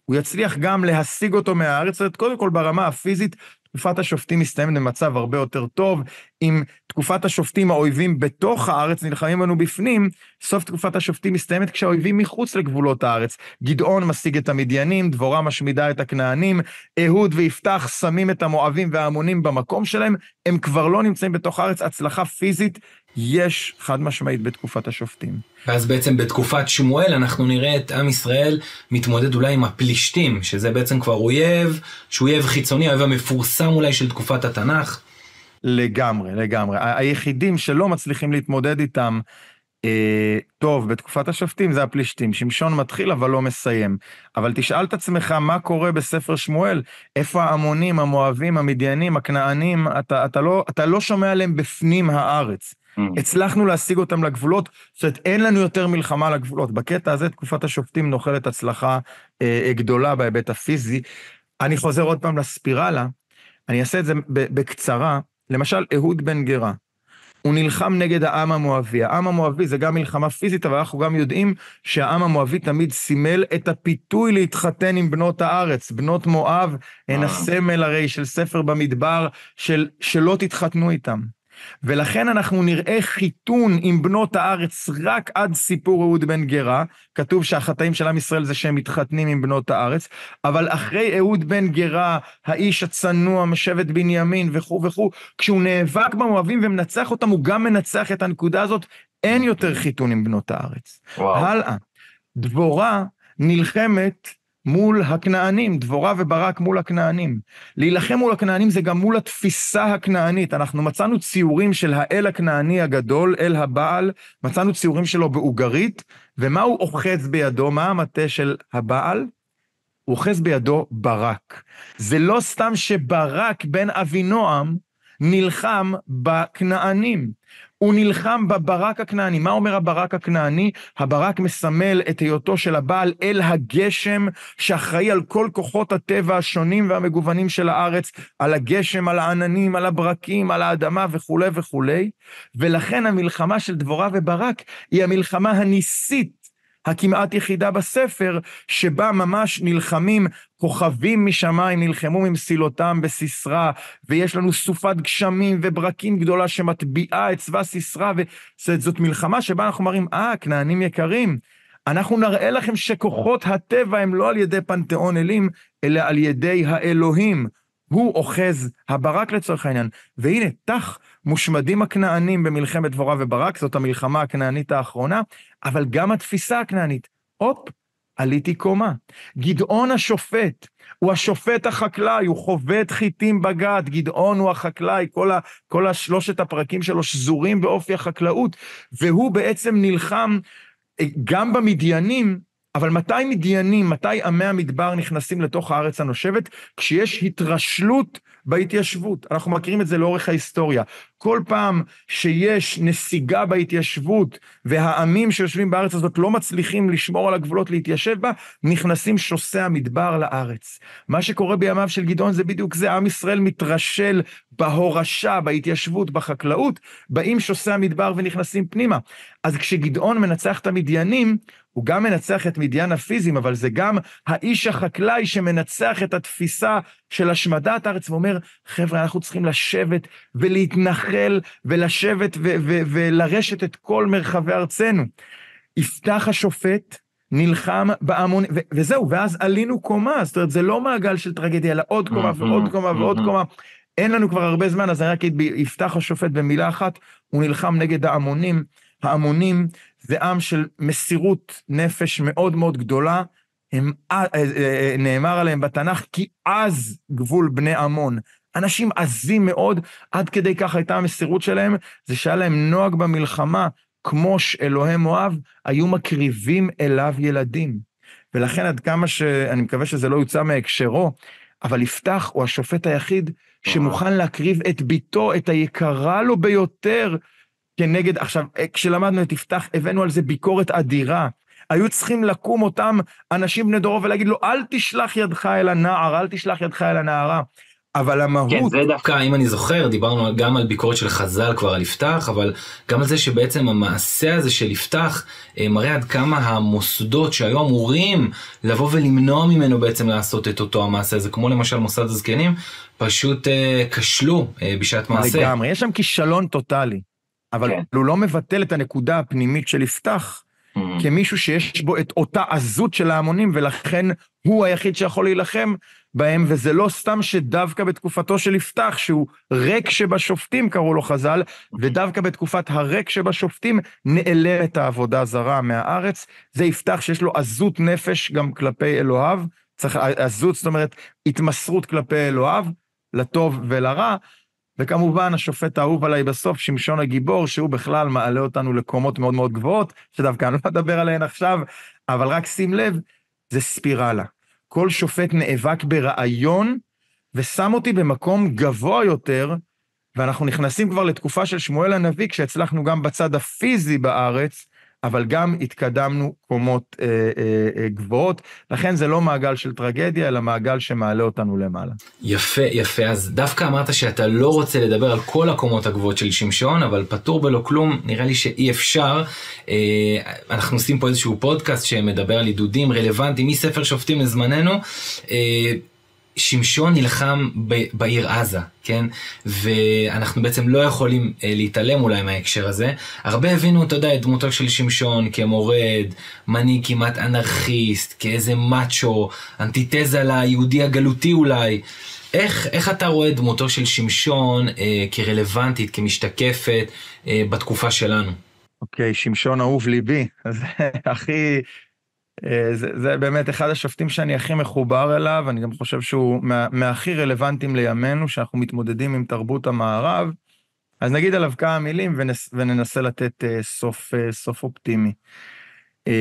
הוא יצליח גם להשיג אותו מהארץ, קודם כל ברמה הפיזית, תקופת השופטים מסתיימת במצב הרבה יותר טוב. אם תקופת השופטים, האויבים בתוך הארץ נלחמים בנו בפנים, סוף תקופת השופטים מסתיימת כשהאויבים מחוץ לגבולות הארץ. גדעון משיג את המדיינים, דבורה משמידה את הכנענים, אהוד ויפתח שמים את המואבים וההמונים במקום שלהם, הם כבר לא נמצאים בתוך הארץ, הצלחה פיזית יש חד משמעית בתקופת השופטים. ואז בעצם בתקופת שמואל אנחנו נראה את עם ישראל מתמודד אולי עם הפלישתים, שזה בעצם כבר אויב, שהוא אויב חיצוני, האויב המפורסם אולי של תקופת התנ"ך. לגמרי, לגמרי. היחידים שלא מצליחים להתמודד איתם אה, טוב, בתקופת השופטים זה הפלישתים. שמשון מתחיל אבל לא מסיים. אבל תשאל את עצמך מה קורה בספר שמואל, איפה ההמונים, המואבים, המדיינים, הכנענים, אתה, אתה, לא, אתה לא שומע עליהם בפנים הארץ. Mm. הצלחנו להשיג אותם לגבולות, זאת אומרת, אין לנו יותר מלחמה לגבולות. בקטע הזה תקופת השופטים נוחלת הצלחה אה, גדולה בהיבט הפיזי. אני חוזר עוד פעם לספירלה, אני אעשה את זה בקצרה. למשל, אהוד בן גרה, הוא נלחם נגד העם המואבי. העם המואבי זה גם מלחמה פיזית, אבל אנחנו גם יודעים שהעם המואבי תמיד סימל את הפיתוי להתחתן עם בנות הארץ. בנות מואב הן אה. הסמל הרי של ספר במדבר, של שלא תתחתנו איתם. ולכן אנחנו נראה חיתון עם בנות הארץ רק עד סיפור אהוד בן גרה. כתוב שהחטאים של עם ישראל זה שהם מתחתנים עם בנות הארץ, אבל אחרי אהוד בן גרה, האיש הצנוע משבט בנימין וכו' וכו', כשהוא נאבק במואבים ומנצח אותם, הוא גם מנצח את הנקודה הזאת, אין יותר חיתון עם בנות הארץ. וואו. הלאה. דבורה נלחמת מול הכנענים, דבורה וברק מול הכנענים. להילחם מול הכנענים זה גם מול התפיסה הכנענית. אנחנו מצאנו ציורים של האל הכנעני הגדול, אל הבעל, מצאנו ציורים שלו באוגרית, ומה הוא אוחז בידו? מה המטה של הבעל? הוא אוחז בידו ברק. זה לא סתם שברק בן אבינועם נלחם בכנענים. הוא נלחם בברק הכנעני. מה אומר הברק הכנעני? הברק מסמל את היותו של הבעל אל הגשם, שאחראי על כל כוחות הטבע השונים והמגוונים של הארץ, על הגשם, על העננים, על הברקים, על האדמה וכולי וכולי. ולכן המלחמה של דבורה וברק היא המלחמה הניסית הכמעט יחידה בספר, שבה ממש נלחמים כוכבים משמיים, נלחמו ממסילותם בסיסרא, ויש לנו סופת גשמים וברקים גדולה שמטביעה את צבא סיסרא, וזאת מלחמה שבה אנחנו מראים, אה, כנענים יקרים, אנחנו נראה לכם שכוחות הטבע הם לא על ידי פנתיאון אלים, אלא על ידי האלוהים. הוא אוחז הברק לצורך העניין. והנה, תח, מושמדים הכנענים במלחמת דבורה וברק, זאת המלחמה הכנענית האחרונה, אבל גם התפיסה הכנענית. הופ, עליתי קומה. גדעון השופט, הוא השופט החקלאי, הוא חובט חיטים בגת, גדעון הוא החקלאי, כל, ה, כל השלושת הפרקים שלו שזורים באופי החקלאות, והוא בעצם נלחם אה, גם במדיינים, אבל מתי מדיינים, מתי עמי המדבר נכנסים לתוך הארץ הנושבת? כשיש התרשלות בהתיישבות. אנחנו מכירים את זה לאורך ההיסטוריה. כל פעם שיש נסיגה בהתיישבות והעמים שיושבים בארץ הזאת לא מצליחים לשמור על הגבולות להתיישב בה, נכנסים שוסי המדבר לארץ. מה שקורה בימיו של גדעון זה בדיוק זה, עם ישראל מתרשל בהורשה, בהתיישבות, בחקלאות, באים שוסי המדבר ונכנסים פנימה. אז כשגדעון מנצח את המדיינים, הוא גם מנצח את מדיין הפיזיים, אבל זה גם האיש החקלאי שמנצח את התפיסה של השמדת הארץ ואומר, חבר'ה, אנחנו צריכים לשבת ולהתנחל ולשבת ולרשת את כל מרחבי ארצנו. יפתח השופט, נלחם בהמון, וזהו, ואז עלינו קומה, זאת אומרת, זה לא מעגל של טרגדיה, אלא עוד קומה ועוד קומה ועוד קומה. אין לנו כבר הרבה זמן, אז אני רק אגיד, יפתח השופט במילה אחת, הוא נלחם נגד ההמונים. ההמונים זה עם של מסירות נפש מאוד מאוד גדולה. הם, אה, אה, אה, נאמר עליהם בתנ"ך, כי עז גבול בני עמון. אנשים עזים מאוד, עד כדי כך הייתה המסירות שלהם, זה שהיה להם נוהג במלחמה, כמו שאלוהי מואב, היו מקריבים אליו ילדים. ולכן עד כמה ש... אני מקווה שזה לא יוצא מהקשרו, אבל יפתח הוא השופט היחיד שמוכן להקריב את ביתו, את היקרה לו ביותר, כנגד, עכשיו, כשלמדנו את יפתח, הבאנו על זה ביקורת אדירה. היו צריכים לקום אותם אנשים בני דורו ולהגיד לו, אל תשלח ידך אל הנער, אל תשלח ידך אל הנערה. אבל המהות... כן, זה דווקא, אם אני זוכר, דיברנו גם על ביקורת של חז"ל כבר על יפתח, אבל גם על זה שבעצם המעשה הזה של יפתח אה, מראה עד כמה המוסדות שהיו אמורים לבוא ולמנוע ממנו בעצם לעשות את אותו המעשה הזה, כמו למשל מוסד הזקנים, פשוט אה, כשלו אה, בשעת מעשה. לגמרי, יש שם כישלון טוטאלי. אבל כן. הוא לא מבטל את הנקודה הפנימית של יפתח mm-hmm. כמישהו שיש בו את אותה עזות של ההמונים, ולכן הוא היחיד שיכול להילחם בהם, וזה לא סתם שדווקא בתקופתו של יפתח, שהוא ריק שבשופטים, קראו לו חז"ל, mm-hmm. ודווקא בתקופת הריק שבשופטים, נעלמת העבודה זרה מהארץ. זה יפתח שיש לו עזות נפש גם כלפי אלוהיו, צריך עזות, זאת אומרת, התמסרות כלפי אלוהיו, לטוב ולרע, וכמובן, השופט האהוב עליי בסוף, שמשון הגיבור, שהוא בכלל מעלה אותנו לקומות מאוד מאוד גבוהות, שדווקא אני לא אדבר עליהן עכשיו, אבל רק שים לב, זה ספירלה. כל שופט נאבק ברעיון, ושם אותי במקום גבוה יותר, ואנחנו נכנסים כבר לתקופה של שמואל הנביא, כשהצלחנו גם בצד הפיזי בארץ, אבל גם התקדמנו קומות אה, אה, אה, גבוהות, לכן זה לא מעגל של טרגדיה, אלא מעגל שמעלה אותנו למעלה. יפה, יפה. אז דווקא אמרת שאתה לא רוצה לדבר על כל הקומות הגבוהות של שמשון, אבל פטור בלא כלום, נראה לי שאי אפשר. אה, אנחנו עושים פה איזשהו פודקאסט שמדבר על עידודים רלוונטיים מספר שופטים לזמננו. אה, שמשון נלחם בעיר עזה, כן? ואנחנו בעצם לא יכולים אה, להתעלם אולי מההקשר הזה. הרבה הבינו, אתה יודע, את דמותו של שמשון כמורד, מנהיג כמעט אנרכיסט, כאיזה מאצ'ו, אנטיתזה ליהודי הגלותי אולי. איך, איך אתה רואה דמותו של שמשון אה, כרלוונטית, כמשתקפת אה, בתקופה שלנו? אוקיי, okay, שמשון אהוב ליבי, זה הכי זה, זה באמת אחד השופטים שאני הכי מחובר אליו, אני גם חושב שהוא מה, מהכי רלוונטיים לימינו, שאנחנו מתמודדים עם תרבות המערב. אז נגיד עליו כמה מילים ונס, וננסה לתת uh, סוף, uh, סוף אופטימי. Uh,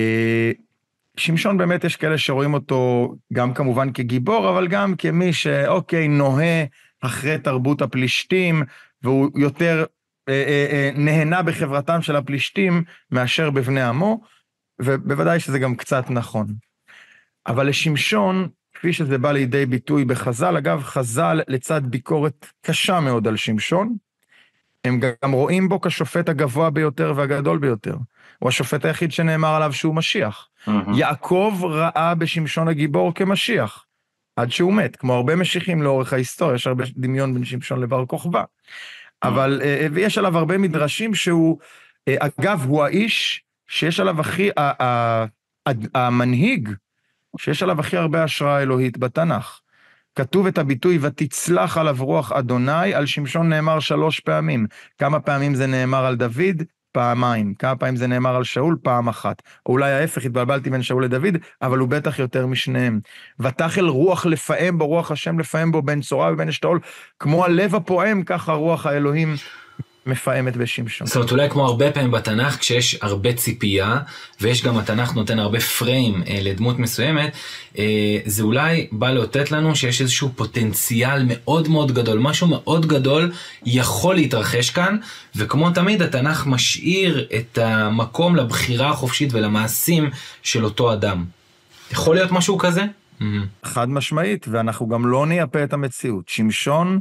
שמשון באמת יש כאלה שרואים אותו גם כמובן כגיבור, אבל גם כמי שאוקיי, נוהה אחרי תרבות הפלישתים, והוא יותר uh, uh, uh, נהנה בחברתם של הפלישתים מאשר בבני עמו. ובוודאי שזה גם קצת נכון. אבל לשמשון, כפי שזה בא לידי ביטוי בחז"ל, אגב, חז"ל לצד ביקורת קשה מאוד על שמשון, הם גם רואים בו כשופט הגבוה ביותר והגדול ביותר. הוא השופט היחיד שנאמר עליו שהוא משיח. Mm-hmm. יעקב ראה בשמשון הגיבור כמשיח, עד שהוא מת, כמו הרבה משיחים לאורך ההיסטוריה, יש הרבה דמיון בין שמשון לבר כוכבא. אבל, אה, ויש עליו הרבה מדרשים שהוא, אה, אגב, הוא האיש שיש עליו הכי, המנהיג, שיש עליו הכי הרבה השראה אלוהית בתנ"ך. כתוב את הביטוי ותצלח עליו רוח אדוני, על שמשון נאמר שלוש פעמים. כמה פעמים זה נאמר על דוד? פעמיים. כמה פעמים זה נאמר על שאול? פעם אחת. או אולי ההפך, התבלבלתי בין שאול לדוד, אבל הוא בטח יותר משניהם. ותחל רוח לפעם בו, רוח השם לפעם בו, בין צורה ובין אשתאול, כמו הלב הפועם, ככה רוח האלוהים מפעמת בשמשון. זאת אומרת, אולי כמו הרבה פעמים בתנ"ך, כשיש הרבה ציפייה, ויש גם התנ"ך נותן הרבה פריים אה, לדמות מסוימת, אה, זה אולי בא לאותת לנו שיש איזשהו פוטנציאל מאוד מאוד גדול, משהו מאוד גדול יכול להתרחש כאן, וכמו תמיד התנ"ך משאיר את המקום לבחירה החופשית ולמעשים של אותו אדם. יכול להיות משהו כזה? חד משמעית, ואנחנו גם לא נייפה את המציאות. שמשון,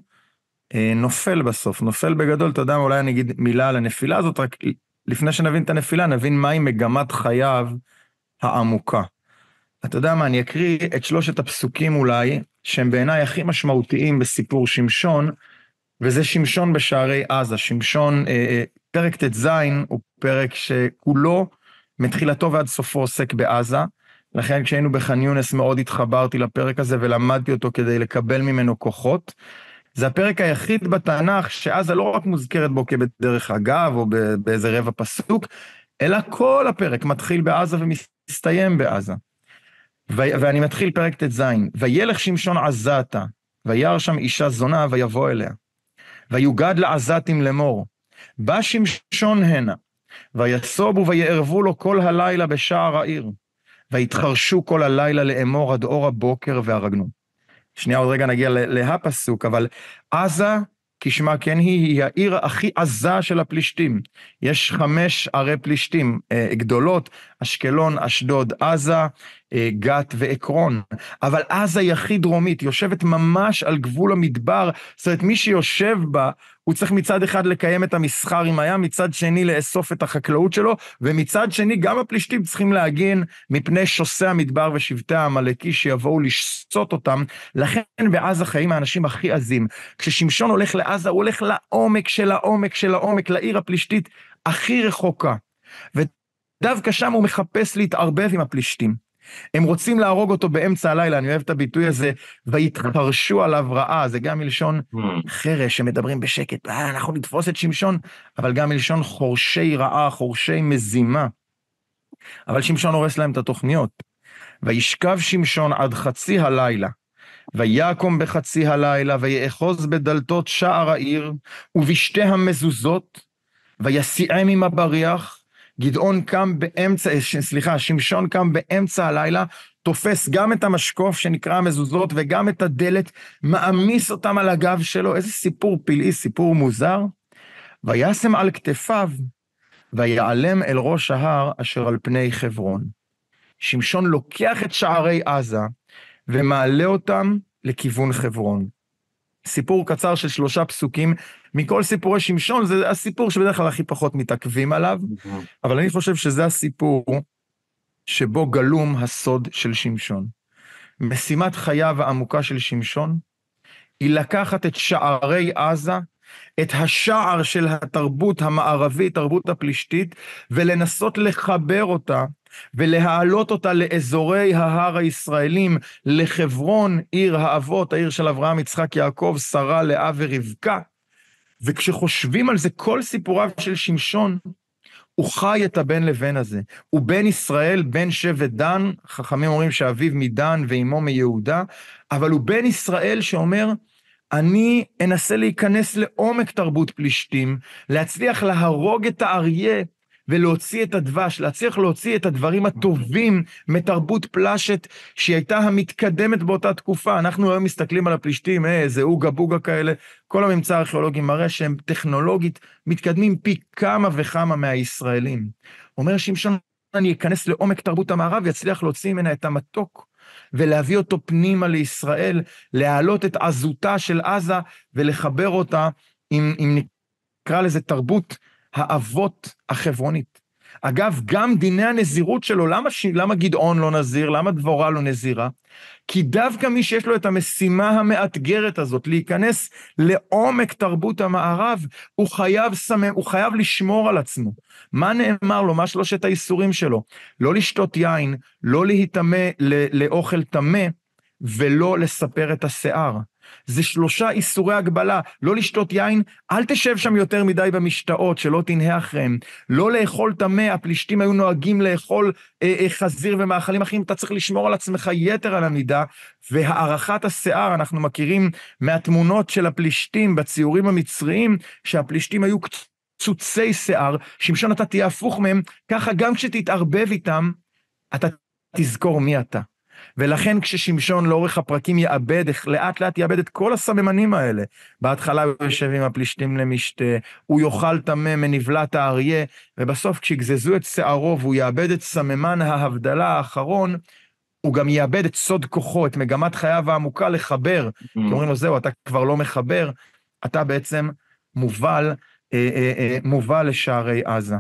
נופל בסוף, נופל בגדול, אתה יודע, אולי אני אגיד מילה על הנפילה הזאת, רק לפני שנבין את הנפילה, נבין מהי מגמת חייו העמוקה. אתה יודע מה, אני אקריא את שלושת הפסוקים אולי, שהם בעיניי הכי משמעותיים בסיפור שמשון, וזה שמשון בשערי עזה. שמשון, אה, אה, פרק ט"ז הוא פרק שכולו, מתחילתו ועד סופו עוסק בעזה. לכן כשהיינו בח'אן יונס מאוד התחברתי לפרק הזה ולמדתי אותו כדי לקבל ממנו כוחות. זה הפרק היחיד בתנ"ך שעזה לא רק מוזכרת בו כבדרך אגב או באיזה רבע פסוק, אלא כל הפרק מתחיל בעזה ומסתיים בעזה. ואני מתחיל פרק ט"ז, וילך שמשון עזתה, וירא שם אישה זונה ויבוא אליה. ויוגד לעזתים לאמור, בא שמשון הנה, ויסובו ויערבו לו כל הלילה בשער העיר, ויתחרשו כל הלילה לאמור עד אור הבוקר והרגנו. שנייה עוד רגע נגיע להפסוק, אבל עזה, כשמה כן היא, היא העיר הכי עזה של הפלישתים. יש חמש ערי פלישתים אה, גדולות, אשקלון, אשדוד, עזה, גת ועקרון. אבל עזה היא הכי דרומית, יושבת ממש על גבול המדבר, זאת אומרת, מי שיושב בה, הוא צריך מצד אחד לקיים את המסחר עם הים, מצד שני לאסוף את החקלאות שלו, ומצד שני גם הפלישתים צריכים להגן מפני שוסי המדבר ושבטי העמלקי שיבואו לשסות אותם. לכן בעזה חיים האנשים הכי עזים. כששמשון הולך לעזה, הוא הולך לעומק של העומק של העומק, לעיר הפלישתית הכי רחוקה. ודווקא שם הוא מחפש להתערבב עם הפלישתים. הם רוצים להרוג אותו באמצע הלילה, אני אוהב את הביטוי הזה, ויתחרשו עליו רעה, זה גם מלשון hmm. חרש, שמדברים בשקט, אה, אנחנו נתפוס את שמשון, אבל גם מלשון חורשי רעה, חורשי מזימה. אבל שמשון הורס להם את התוכניות. וישכב שמשון עד חצי הלילה, ויקום בחצי הלילה, ויאחוז בדלתות שער העיר, ובשתי המזוזות, ויסיעם עם הבריח, גדעון קם באמצע, סליחה, שמשון קם באמצע הלילה, תופס גם את המשקוף שנקרא המזוזות וגם את הדלת, מעמיס אותם על הגב שלו, איזה סיפור פלאי, סיפור מוזר. וישם על כתפיו, ויעלם אל ראש ההר אשר על פני חברון. שמשון לוקח את שערי עזה ומעלה אותם לכיוון חברון. סיפור קצר של שלושה פסוקים, מכל סיפורי שמשון, זה הסיפור שבדרך כלל הכי פחות מתעכבים עליו, אבל אני חושב שזה הסיפור שבו גלום הסוד של שמשון. משימת חייו העמוקה של שמשון היא לקחת את שערי עזה, את השער של התרבות המערבית, תרבות הפלישתית, ולנסות לחבר אותה ולהעלות אותה לאזורי ההר הישראלים, לחברון, עיר האבות, העיר של אברהם, יצחק, יעקב, שרה, לאה ורבקה. וכשחושבים על זה, כל סיפוריו של שמשון, הוא חי את הבן לבן הזה. הוא בן ישראל, בן שבט דן, חכמים אומרים שאביו מדן ואימו מיהודה, אבל הוא בן ישראל שאומר, אני אנסה להיכנס לעומק תרבות פלישתים, להצליח להרוג את האריה ולהוציא את הדבש, להצליח להוציא את הדברים הטובים מתרבות פלשת שהיא הייתה המתקדמת באותה תקופה. אנחנו היום מסתכלים על הפלישתים, אה, איזה אוגה בוגה כאלה, כל הממצא הארכיאולוגי מראה שהם טכנולוגית מתקדמים פי כמה וכמה מהישראלים. אומר שמשון, אני אכנס לעומק תרבות המערב ויצליח להוציא ממנה את המתוק. ולהביא אותו פנימה לישראל, להעלות את עזותה של עזה ולחבר אותה עם, עם נקרא לזה תרבות האבות החברונית. אגב, גם דיני הנזירות שלו, למה, ש... למה גדעון לא נזיר? למה דבורה לא נזירה? כי דווקא מי שיש לו את המשימה המאתגרת הזאת, להיכנס לעומק תרבות המערב, הוא חייב, סמם, הוא חייב לשמור על עצמו. מה נאמר לו? מה שלושת האיסורים שלו? לא לשתות יין, לא להיטמא לאוכל טמא, ולא לספר את השיער. זה שלושה איסורי הגבלה, לא לשתות יין, אל תשב שם יותר מדי במשתאות, שלא תנהה אחריהם. לא לאכול טמא, הפלישתים היו נוהגים לאכול אה, אה, חזיר ומאכלים אחרים, אתה צריך לשמור על עצמך יתר על המידה, והארכת השיער, אנחנו מכירים מהתמונות של הפלישתים בציורים המצריים, שהפלישתים היו קצוצי שיער, שמשון אתה תהיה הפוך מהם, ככה גם כשתתערבב איתם, אתה תזכור מי אתה. ולכן כששמשון לאורך הפרקים יאבד, לאט לאט יאבד את כל הסממנים האלה. בהתחלה הוא יושב עם הפלישתים למשתה, הוא יאכל טמא מנבלת האריה, ובסוף כשיגזזו את שערו והוא יאבד את סממן ההבדלה האחרון, הוא גם יאבד את סוד כוחו, את מגמת חייו העמוקה לחבר. Mm. כי אומרים לו, זהו, אתה כבר לא מחבר, אתה בעצם מובל, אה, אה, אה, מובל לשערי עזה.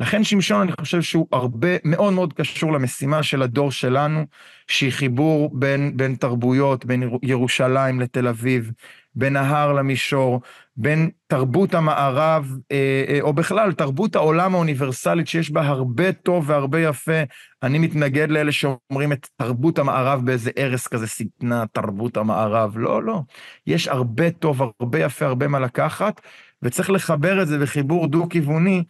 לכן שמשון אני חושב שהוא הרבה מאוד מאוד קשור למשימה של הדור שלנו, שהיא חיבור בין, בין תרבויות, בין ירושלים לתל אביב, בין ההר למישור, בין תרבות המערב, אה, אה, או בכלל תרבות העולם האוניברסלית שיש בה הרבה טוב והרבה יפה. אני מתנגד לאלה שאומרים את תרבות המערב באיזה ערש כזה שטנה, תרבות המערב. לא, לא. יש הרבה טוב, הרבה יפה, הרבה מה לקחת, וצריך לחבר את זה בחיבור דו-כיווני.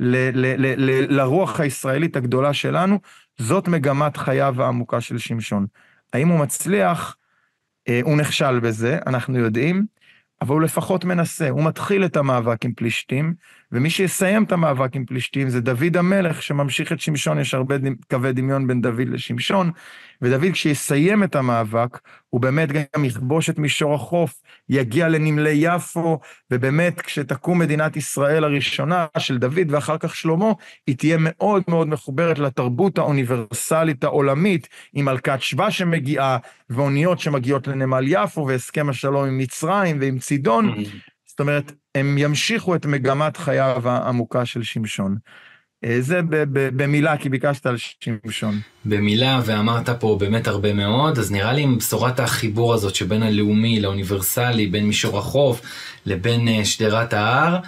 ל- ל- ל- ל- לרוח הישראלית הגדולה שלנו, זאת מגמת חייו העמוקה של שמשון. האם הוא מצליח? אה, הוא נכשל בזה, אנחנו יודעים, אבל הוא לפחות מנסה. הוא מתחיל את המאבק עם פלישתים, ומי שיסיים את המאבק עם פלישתים זה דוד המלך שממשיך את שמשון, יש הרבה קווי דמיון בין דוד לשמשון, ודוד כשיסיים את המאבק, הוא באמת גם יכבוש את מישור החוף, יגיע לנמלי יפו, ובאמת כשתקום מדינת ישראל הראשונה של דוד ואחר כך שלמה, היא תהיה מאוד מאוד מחוברת לתרבות האוניברסלית העולמית, עם מלכת שבא שמגיעה, ואוניות שמגיעות לנמל יפו, והסכם השלום עם מצרים ועם צידון. Mm-hmm. זאת אומרת, הם ימשיכו את מגמת חייו העמוקה של שמשון. אה, זה במילה, כי ביקשת על שמשון. במילה, ואמרת פה באמת הרבה מאוד, אז נראה לי עם בשורת החיבור הזאת שבין הלאומי לאוניברסלי, בין מישור החוף לבין אה, שדרת ההר,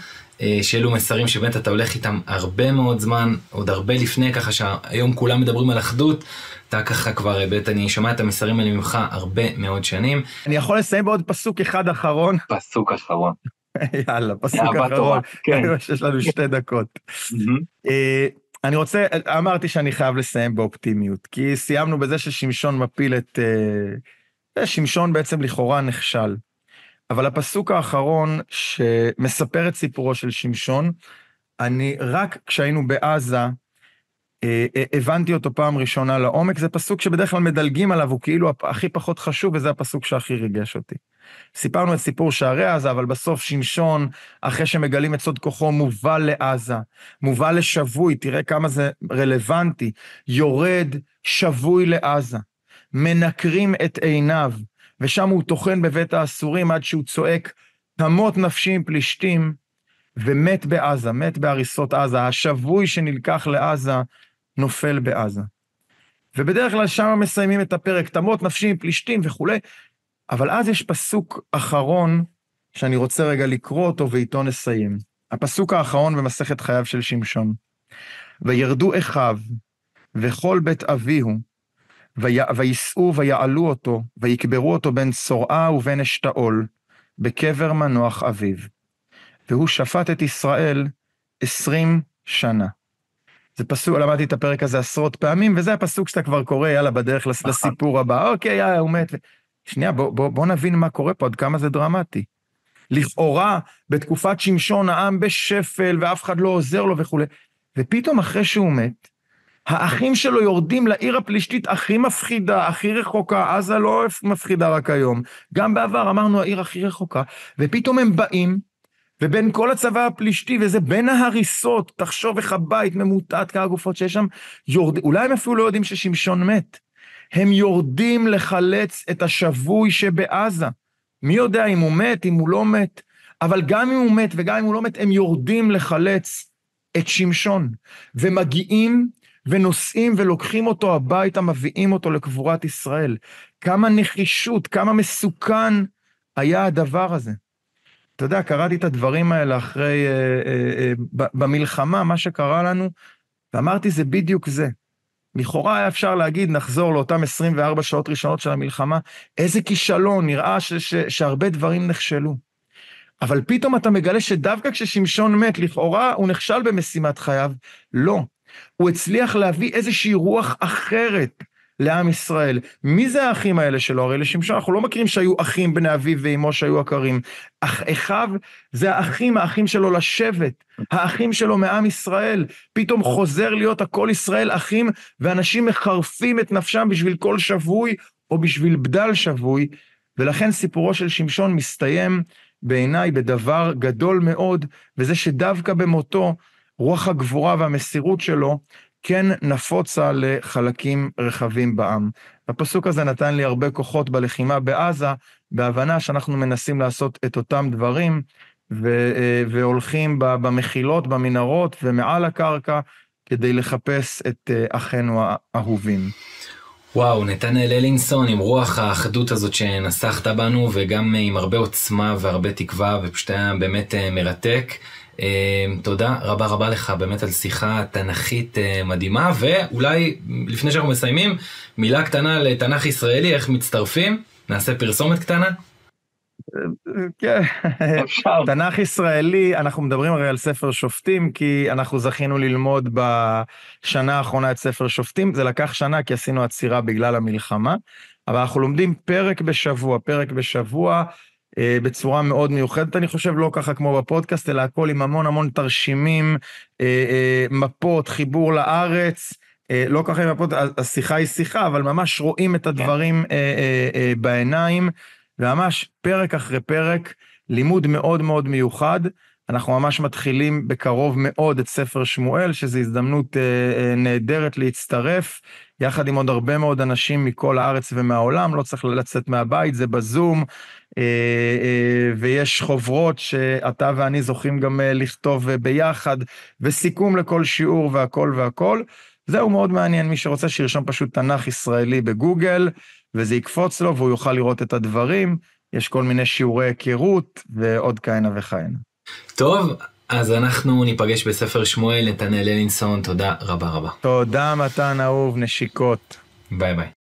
אה, שאלו מסרים שבאמת אתה הולך איתם הרבה מאוד זמן, עוד הרבה לפני, ככה שהיום כולם מדברים על אחדות, אתה ככה כבר, באמת, אני שומע את המסרים האלה ממך הרבה מאוד שנים. אני יכול לסיים בעוד פסוק אחד אחרון. פסוק אחרון. יאללה, פסוק אחרון, כן. יש לנו שתי דקות. אה, אני רוצה, אמרתי שאני חייב לסיים באופטימיות, כי סיימנו בזה ששמשון מפיל את... אה, שמשון בעצם לכאורה נכשל. אבל הפסוק האחרון שמספר את סיפורו של שמשון, אני רק כשהיינו בעזה, אה, הבנתי אותו פעם ראשונה לעומק, זה פסוק שבדרך כלל מדלגים עליו, הוא כאילו הכי פחות חשוב, וזה הפסוק שהכי ריגש אותי. סיפרנו את סיפור שערי עזה, אבל בסוף שמשון, אחרי שמגלים את סוד כוחו, מובל לעזה, מובל לשבוי, תראה כמה זה רלוונטי, יורד שבוי לעזה, מנקרים את עיניו, ושם הוא טוחן בבית האסורים עד שהוא צועק, תמות נפשי עם פלישתים, ומת בעזה, מת בהריסות עזה. השבוי שנלקח לעזה נופל בעזה. ובדרך כלל שם מסיימים את הפרק, תמות נפשי עם פלישתים וכולי, אבל אז יש פסוק אחרון שאני רוצה רגע לקרוא אותו ואיתו נסיים. הפסוק האחרון במסכת חייו של שמשון. וירדו אחיו וכל בית אביהו, ויישאו ויעלו אותו, ויקברו אותו בין צורעה ובין אשתאול, בקבר מנוח אביו. והוא שפט את ישראל עשרים שנה. זה פסוק, למדתי את הפרק הזה עשרות פעמים, וזה הפסוק שאתה כבר קורא, יאללה, בדרך. לסיפור הבא. אוקיי, יאללה, הוא מת. שנייה, בוא, בוא, בוא נבין מה קורה פה, עד כמה זה דרמטי. לכאורה, בתקופת שמשון העם בשפל, ואף אחד לא עוזר לו וכולי. ופתאום אחרי שהוא מת, האחים שלו יורדים לעיר הפלישתית הכי מפחידה, הכי רחוקה, עזה לא מפחידה רק היום. גם בעבר אמרנו העיר הכי רחוקה, ופתאום הם באים, ובין כל הצבא הפלישתי, וזה בין ההריסות, תחשוב איך הבית ממוטט כמה גופות שיש שם, יורד... אולי הם אפילו לא יודעים ששמשון מת. הם יורדים לחלץ את השבוי שבעזה. מי יודע אם הוא מת, אם הוא לא מת, אבל גם אם הוא מת וגם אם הוא לא מת, הם יורדים לחלץ את שמשון, ומגיעים ונוסעים ולוקחים אותו הביתה, מביאים אותו לקבורת ישראל. כמה נחישות, כמה מסוכן היה הדבר הזה. אתה יודע, קראתי את הדברים האלה אחרי, אה, אה, אה, במלחמה, מה שקרה לנו, ואמרתי, זה בדיוק זה. לכאורה היה אפשר להגיד, נחזור לאותם 24 שעות ראשונות של המלחמה, איזה כישלון, נראה ש- ש- שהרבה דברים נכשלו. אבל פתאום אתה מגלה שדווקא כששמשון מת, לכאורה הוא נכשל במשימת חייו. לא. הוא הצליח להביא איזושהי רוח אחרת לעם ישראל. מי זה האחים האלה שלו? הרי לשמשון אנחנו לא מכירים שהיו אחים בני אביו ואמו שהיו עקרים. אח אחיו זה האחים, האחים שלו לשבט, האחים שלו מעם ישראל. פתאום חוזר להיות הכל ישראל אחים, ואנשים מחרפים את נפשם בשביל כל שבוי או בשביל בדל שבוי, ולכן סיפורו של שמשון מסתיים בעיניי בדבר גדול מאוד, וזה שדווקא במותו, רוח הגבורה והמסירות שלו כן נפוצה לחלקים רחבים בעם. הפסוק הזה נתן לי הרבה כוחות בלחימה בעזה, בהבנה שאנחנו מנסים לעשות את אותם דברים, ו- והולכים במחילות, במנהרות ומעל הקרקע, כדי לחפש את אחינו האהובים. וואו, נתנאל אלינסון עם רוח האחדות הזאת שנסחת בנו, וגם עם הרבה עוצמה והרבה תקווה, ופשוט היה באמת אה, מרתק. אה, תודה רבה רבה לך באמת על שיחה תנכית אה, מדהימה, ואולי לפני שאנחנו מסיימים, מילה קטנה לתנ"ך ישראלי, איך מצטרפים? נעשה פרסומת קטנה? כן, תנ"ך ישראלי, אנחנו מדברים הרי על ספר שופטים, כי אנחנו זכינו ללמוד בשנה האחרונה את ספר שופטים, זה לקח שנה כי עשינו עצירה בגלל המלחמה, אבל אנחנו לומדים פרק בשבוע, פרק בשבוע, בצורה מאוד מיוחדת, אני חושב, לא ככה כמו בפודקאסט, אלא הכל עם המון המון תרשימים, אה, אה, מפות, חיבור לארץ. לא ככה עם מפות, השיחה היא שיחה, אבל ממש רואים את הדברים בעיניים. וממש פרק אחרי פרק, לימוד מאוד מאוד מיוחד. אנחנו ממש מתחילים בקרוב מאוד את ספר שמואל, שזו הזדמנות אה, אה, נהדרת להצטרף, יחד עם עוד הרבה מאוד אנשים מכל הארץ ומהעולם, לא צריך לצאת מהבית, זה בזום, אה, אה, ויש חוברות שאתה ואני זוכים גם אה, לכתוב אה, ביחד, וסיכום לכל שיעור והכל והכל. זהו מאוד מעניין, מי שרוצה שירשום פשוט תנ"ך ישראלי בגוגל, וזה יקפוץ לו והוא יוכל לראות את הדברים. יש כל מיני שיעורי היכרות ועוד כהנה וכהנה. טוב, אז אנחנו ניפגש בספר שמואל, נתנאל אלינסון, תודה רבה רבה. תודה מתן אהוב, נשיקות. ביי ביי.